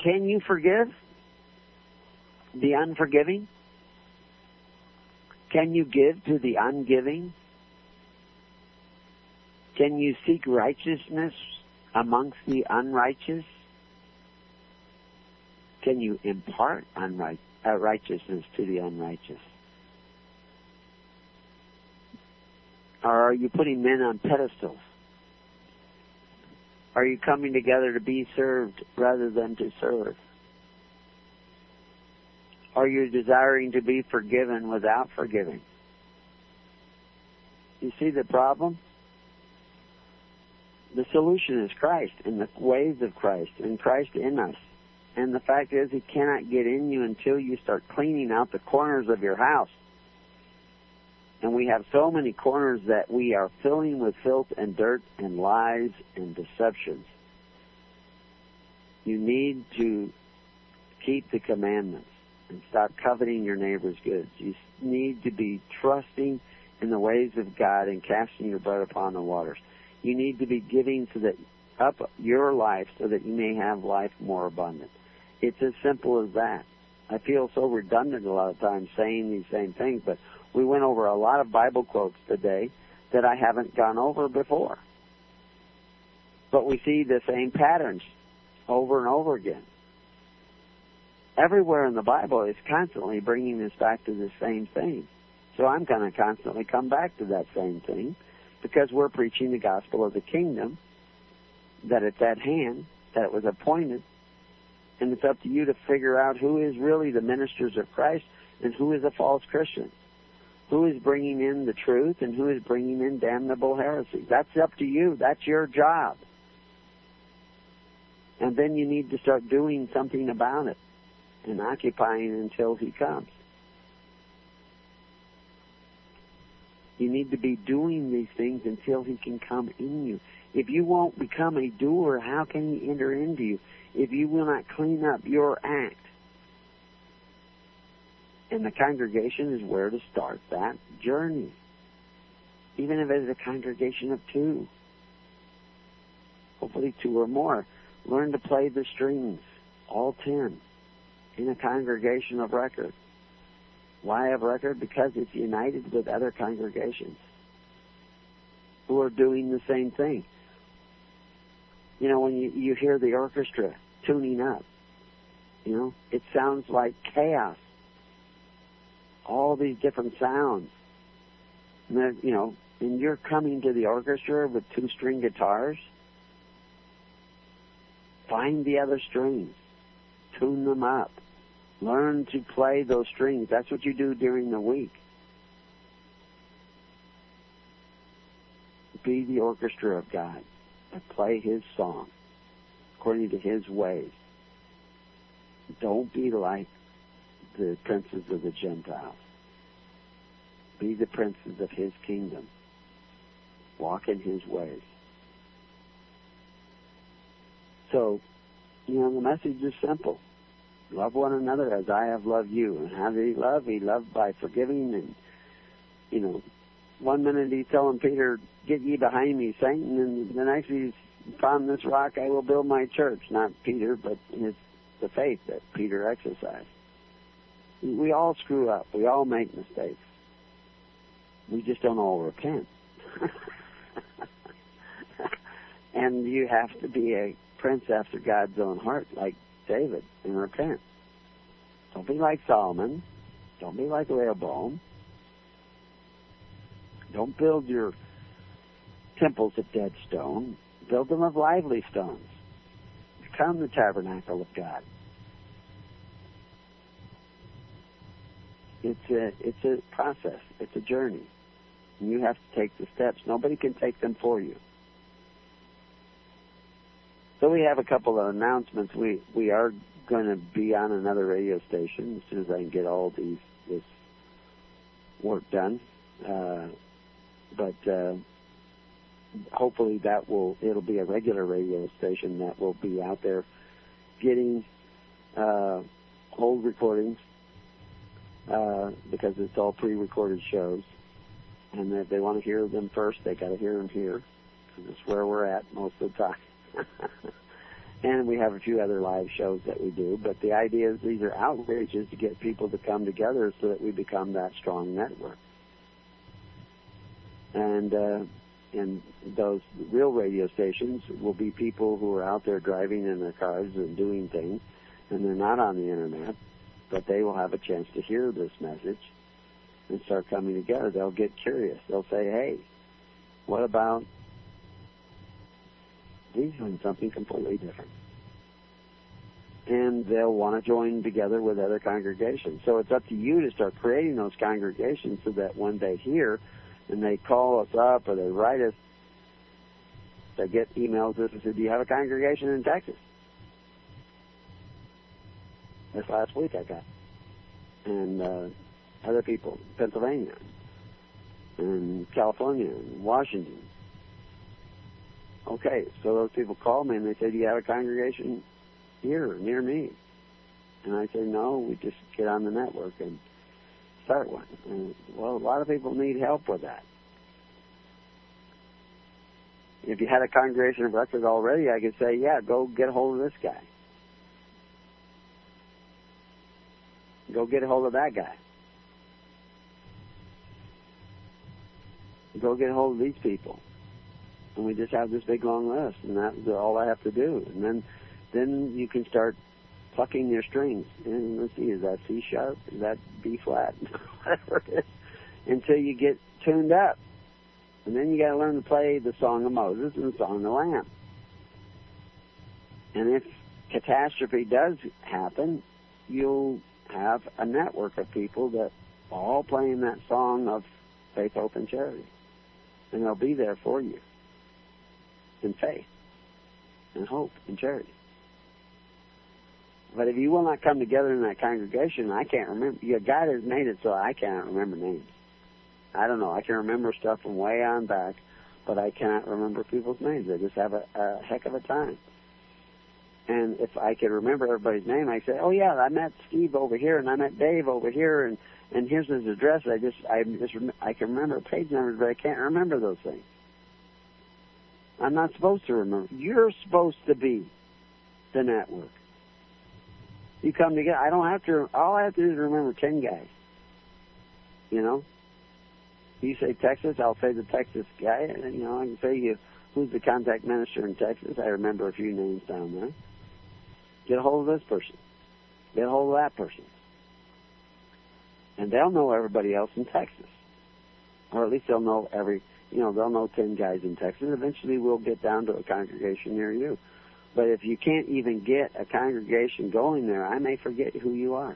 Speaker 1: Can you forgive the unforgiving? Can you give to the ungiving? Can you seek righteousness amongst the unrighteous? Can you impart unrighteousness? Righteousness to the unrighteous? Or are you putting men on pedestals? Are you coming together to be served rather than to serve? Are you desiring to be forgiven without forgiving? You see the problem? The solution is Christ and the ways of Christ and Christ in us. And the fact is, he cannot get in you until you start cleaning out the corners of your house. And we have so many corners that we are filling with filth and dirt and lies and deceptions. You need to keep the commandments. and stop coveting your neighbor's goods. You need to be trusting in the ways of God and casting your bread upon the waters. You need to be giving so that up your life so that you may have life more abundant. It's as simple as that. I feel so redundant a lot of times saying these same things, but we went over a lot of Bible quotes today that I haven't gone over before. But we see the same patterns over and over again. Everywhere in the Bible is constantly bringing us back to the same thing. So I'm going to constantly come back to that same thing because we're preaching the gospel of the kingdom, that it's at hand, that it was appointed, and it's up to you to figure out who is really the ministers of Christ and who is a false Christian. Who is bringing in the truth and who is bringing in damnable heresy. That's up to you. That's your job. And then you need to start doing something about it and occupying until he comes. You need to be doing these things until he can come in you. If you won't become a doer, how can he enter into you? If you will not clean up your act. And the congregation is where to start that journey. Even if it's a congregation of two. Hopefully two or more. Learn to play the strings, all ten, in a congregation of record. Why of record? Because it's united with other congregations who are doing the same thing. You know, when you, you hear the orchestra tuning up, you know, it sounds like chaos. All these different sounds. And you know, and you're coming to the orchestra with two string guitars. Find the other strings. Tune them up. Learn to play those strings. That's what you do during the week. Be the orchestra of God and play His song according to His ways. Don't be like the princes of the Gentiles. Be the princes of His kingdom. Walk in His ways. So, you know, the message is simple. Love one another as I have loved you. And how did he love? He loved by forgiving and, you know, one minute he's telling Peter, get ye behind me, Satan, and the next he's, upon this rock I will build my church. Not Peter, but it's the faith that Peter exercised. We all screw up. We all make mistakes. We just don't all repent. and you have to be a prince after God's own heart, like David, and repent. Don't be like Solomon. Don't be like Rehoboam. Don't build your temples of dead stone. Build them of lively stones. Become the tabernacle of God. It's a it's a process. It's a journey. You have to take the steps. Nobody can take them for you. So we have a couple of announcements. We we are going to be on another radio station as soon as I can get all these this work done. Uh, but uh, hopefully that will it'll be a regular radio station that will be out there getting uh, old recordings uh, because it's all pre-recorded shows, and if they want to hear them first, they got to hear them here. That's where we're at most of the time. and we have a few other live shows that we do. But the idea is these are outreaches to get people to come together so that we become that strong network. And uh, and those real radio stations will be people who are out there driving in their cars and doing things, and they're not on the internet, but they will have a chance to hear this message and start coming together. They'll get curious. They'll say, "Hey, what about he's doing something completely different. And they'll want to join together with other congregations. So it's up to you to start creating those congregations so that when they hear and they call us up or they write us, they get emails and say, Do you have a congregation in Texas? This last week I got. And uh, other people, Pennsylvania, and California, and Washington, Okay, so those people called me and they said, "Do you have a congregation here near me?" And I say, no, we just get on the network and start one. And, well, a lot of people need help with that. If you had a congregation of records already, I could say, yeah, go get a hold of this guy. Go get a hold of that guy. Go get a hold of these people. And we just have this big long list, and that's all I have to do. And then, then you can start plucking your strings. And let's see, is that C sharp? Is that B flat? Until you get tuned up. And then you got to learn to play the Song of Moses and the Song of the Lamb. And if catastrophe does happen, you'll have a network of people that are all playing that song of faith, hope, and charity. And they'll be there for you in faith and hope and charity. But if you will not come together in that congregation, I can't remember. Your God has made it so I cannot remember names. I don't know. I can remember stuff from way on back, but I cannot remember people's names. I just have a, a heck of a time. And if I could remember everybody's name, I say, "Oh yeah, I met Steve over here, and I met Dave over here, and and here's his address." I just, I just, I can remember page numbers, but I can't remember those things. I'm not supposed to remember. You're supposed to be the network. You come together. I don't have to. All I have to do is remember ten guys. You know. You say Texas, I'll say the Texas guy, and you know I can say you who's the contact minister in Texas. I remember a few names down there. Get a hold of this person. Get a hold of that person. And they'll know everybody else in Texas. Or at least they'll know every, you know, they'll know 10 guys in Texas. Eventually we'll get down to a congregation near you. But if you can't even get a congregation going there, I may forget who you are.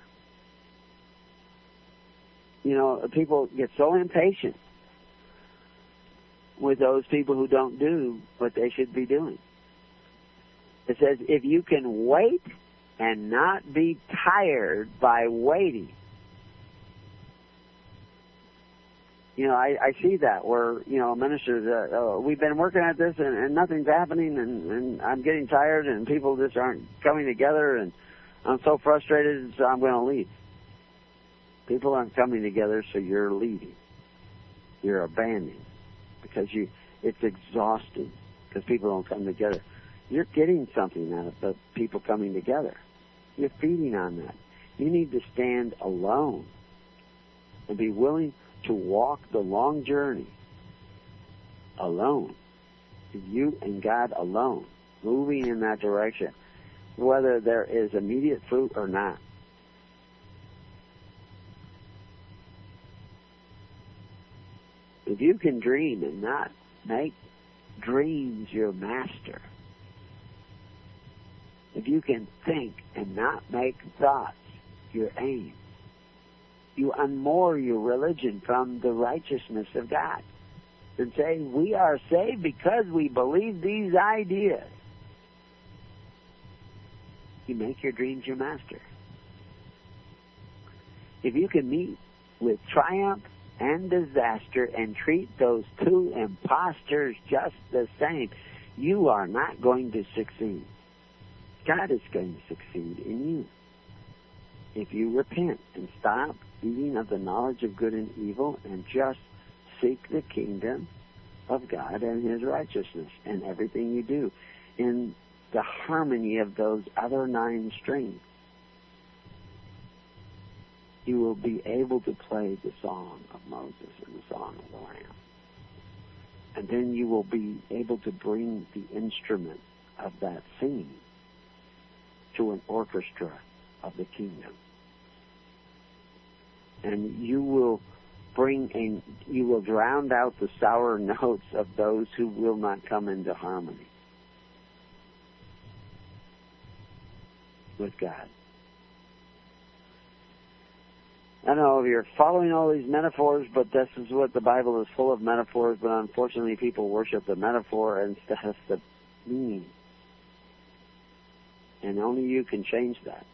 Speaker 1: You know, people get so impatient with those people who don't do what they should be doing. It says, if you can wait and not be tired by waiting. You know, I, I see that where, you know, ministers, uh, oh, we've been working at this and, and nothing's happening and, and I'm getting tired and people just aren't coming together and I'm so frustrated, so I'm going to leave. People aren't coming together, so you're leaving. You're abandoning because you, it's exhausting because people don't come together. You're getting something out of the people coming together. You're feeding on that. You need to stand alone and be willing to walk the long journey alone. You and God alone, moving in that direction, whether there is immediate fruit or not. If you can dream and not make dreams your master, if you can think and not make thoughts your aim, you unmoor your religion from the righteousness of God and say, We are saved because we believe these ideas. You make your dreams your master. If you can meet with triumph and disaster and treat those two impostors just the same, you are not going to succeed. God is going to succeed in you. If you repent and stop eating of the knowledge of good and evil and just seek the kingdom of God and His righteousness and everything you do in the harmony of those other nine strings, you will be able to play the song of Moses and the song of the Lamb. And then you will be able to bring the instrument of that singing to an orchestra of the kingdom. And you will bring in, you will drown out the sour notes of those who will not come into harmony with God. I know you're following all these metaphors, but this is what the Bible is full of metaphors, but unfortunately people worship the metaphor instead of the meaning. And only you can change that.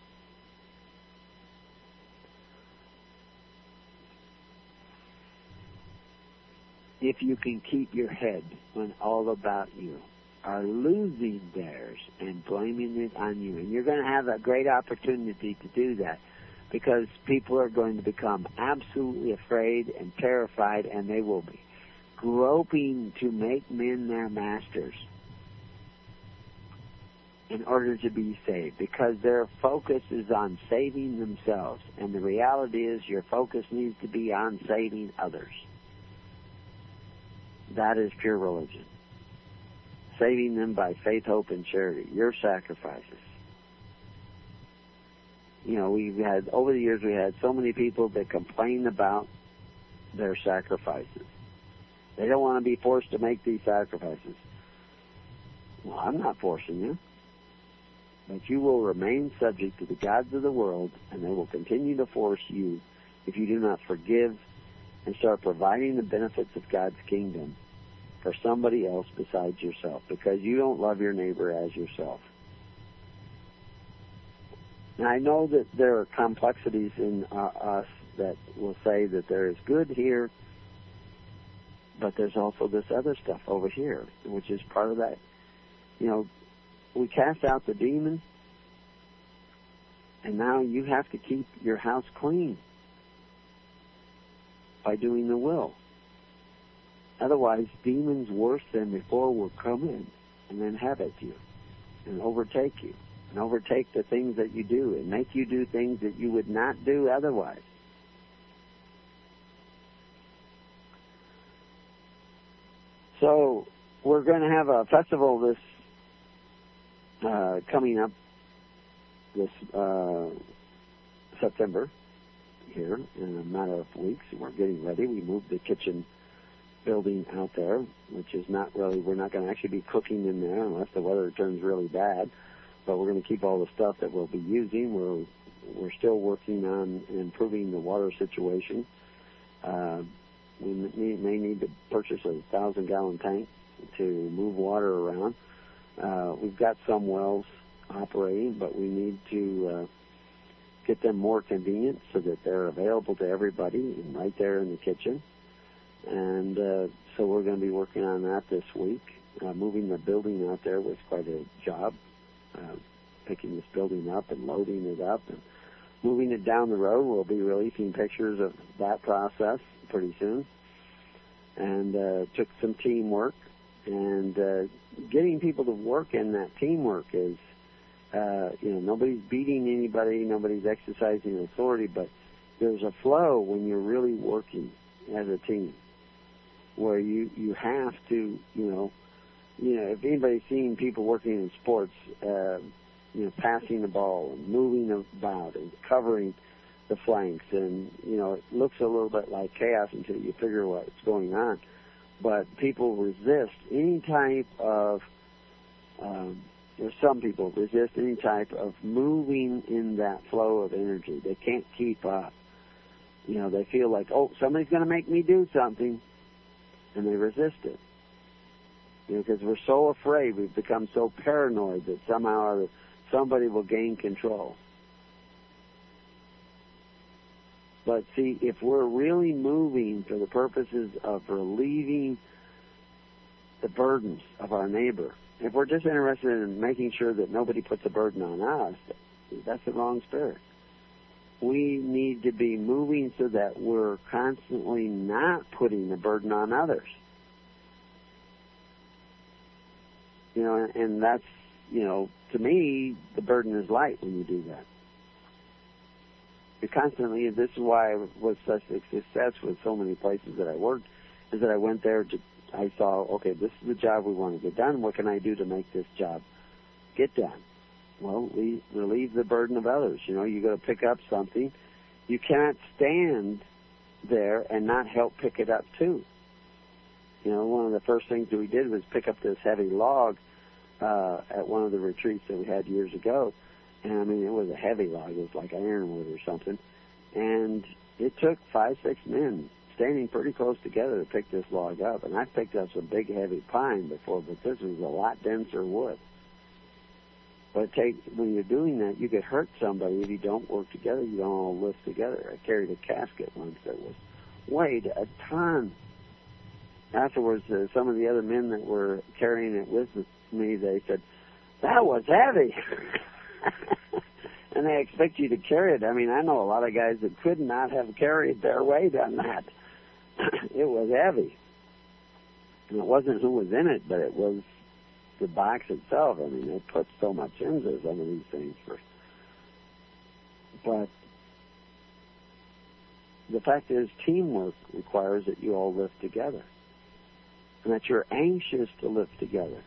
Speaker 1: If you can keep your head when all about you are losing theirs and blaming it on you. And you're going to have a great opportunity to do that because people are going to become absolutely afraid and terrified and they will be groping to make men their masters in order to be saved because their focus is on saving themselves and the reality is your focus needs to be on saving others that is pure religion. Saving them by faith hope and charity. Your sacrifices. You know we've had over the years we had so many people that complain about their sacrifices. They don't want to be forced to make these sacrifices. Well i'm not forcing you. But you will remain subject to the gods of the world, and they will continue to force you if you do not forgive and start providing the benefits of God's kingdom for somebody else besides yourself, because you don't love your neighbor as yourself. Now, I know that there are complexities in uh, us that will say that there is good here, but there's also this other stuff over here, which is part of that. You know, we cast out the demon, and now you have to keep your house clean by doing the will. Otherwise, demons worse than before will come in and inhabit you and overtake you and overtake the things that you do and make you do things that you would not do otherwise. So, we're going to have a festival this uh, coming up this uh, September here in a matter of weeks. We're getting ready. We moved the kitchen building out there, which is not really, we're not going to actually be cooking in there unless the weather turns really bad. But we're going to keep all the stuff that we'll be using. We're we're still working on improving the water situation. Uh, we may, need to purchase a thousand gallon tank to move water around. Uh, we've got some wells operating, but we need to uh, get them more convenient so that they're available to everybody right there in the kitchen. And uh, so we're going to be working on that this week. Uh, moving the building out there was quite a job. Uh, picking this building up and loading it up and moving it down the road. We'll be releasing pictures of that process pretty soon. And uh, took some teamwork and uh, getting people to work in that teamwork is, uh, you know, nobody's beating anybody, nobody's exercising authority, but there's a flow when you're really working as a team, where you you have to, you know, you know, if anybody's seen people working in sports, uh, you know, passing the ball and moving about and covering the flanks, and you know, it looks a little bit like chaos until you figure what's going on. But people resist any type of um, there's some people resist any type of moving in that flow of energy. They can't keep up. You know, they feel like, oh, somebody's going to make me do something, and they resist it. You know, because we're so afraid, we've become so paranoid that somehow or somebody will gain control. But see, if we're really moving for the purposes of relieving the burdens of our neighbor, if we're just interested in making sure that nobody puts a burden on us, that's the wrong spirit. We need to be moving so that we're constantly not putting the burden on others. You know, and that's, you know, to me, the burden is light when you do that You're constantly, this is why I was such a success with so many places that I worked, is that I went there to, I saw, okay, this is the job we want to get done. What can I do to make this job get done? Well, we relieve the burden of others. You know, you got to pick up something. You cannot stand there and not help pick it up too. You know, one of the first things that we did was pick up this heavy log uh, at one of the retreats that we had years ago and I mean, it was a heavy log. It was like ironwood or something. And it took five, six men standing pretty close together to pick this log up. And I picked up some big, heavy pine before, but this was a lot denser wood. But take when you're doing that, you could hurt somebody if you don't work together. You don't all lift together. I carried a casket once that was weighed a ton. Afterwards, uh, some of the other men that were carrying it with me, they said, that was heavy. and they expect you to carry it. I mean, I know a lot of guys that could not have carried their weight on that. It was heavy. And it wasn't who was in it, but it was the box itself. I mean, they put so much into some of these things for. But the fact is, teamwork requires that you all live together, and that you're anxious to live together.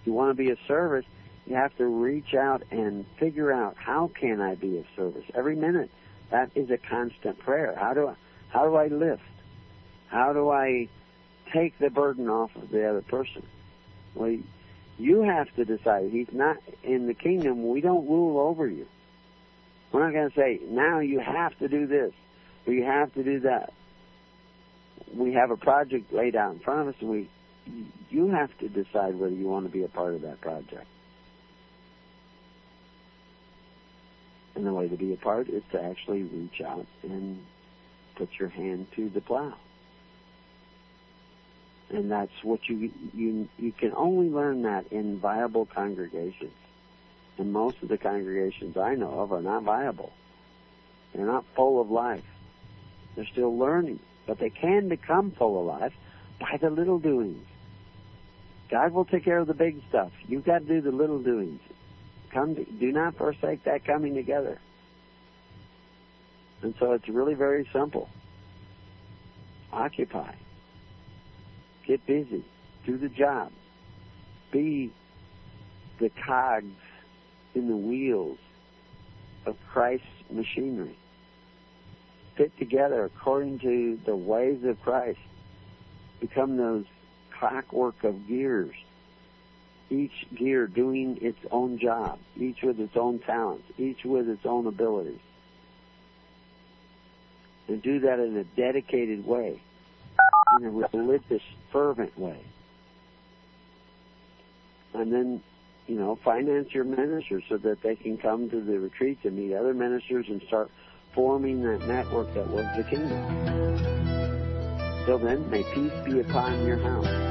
Speaker 1: If you want to be of service, you have to reach out and figure out how can I be of service every minute. That is a constant prayer. How do I, how do I lift? How do I take the burden off of the other person? Well, you have to decide. He's not in the kingdom. We don't rule over you. We're not going to say now you have to do this or you have to do that. We have a project laid out in front of us, and we you have to decide whether you want to be a part of that project. And the way to be a part is to actually reach out and put your hand to the plow. And that's what you you you can only learn that in viable congregations. And most of the congregations I know of are not viable. They're not full of life. They're still learning, but they can become full of life by the little doings. God will take care of the big stuff. You've got to do the little doings. Come, to, do not forsake that coming together. And so it's really very simple. Occupy. Get busy. Do the job. Be the cogs in the wheels of Christ's machinery. Fit together according to the ways of Christ. Become those clockwork of gears. Each gear doing its own job, each with its own talents, each with its own abilities. And do that in a dedicated way, in a religious, fervent way. And then, you know, finance your ministers so that they can come to the retreats and meet other ministers and start forming that network that was the kingdom. Till then, may peace be upon your house.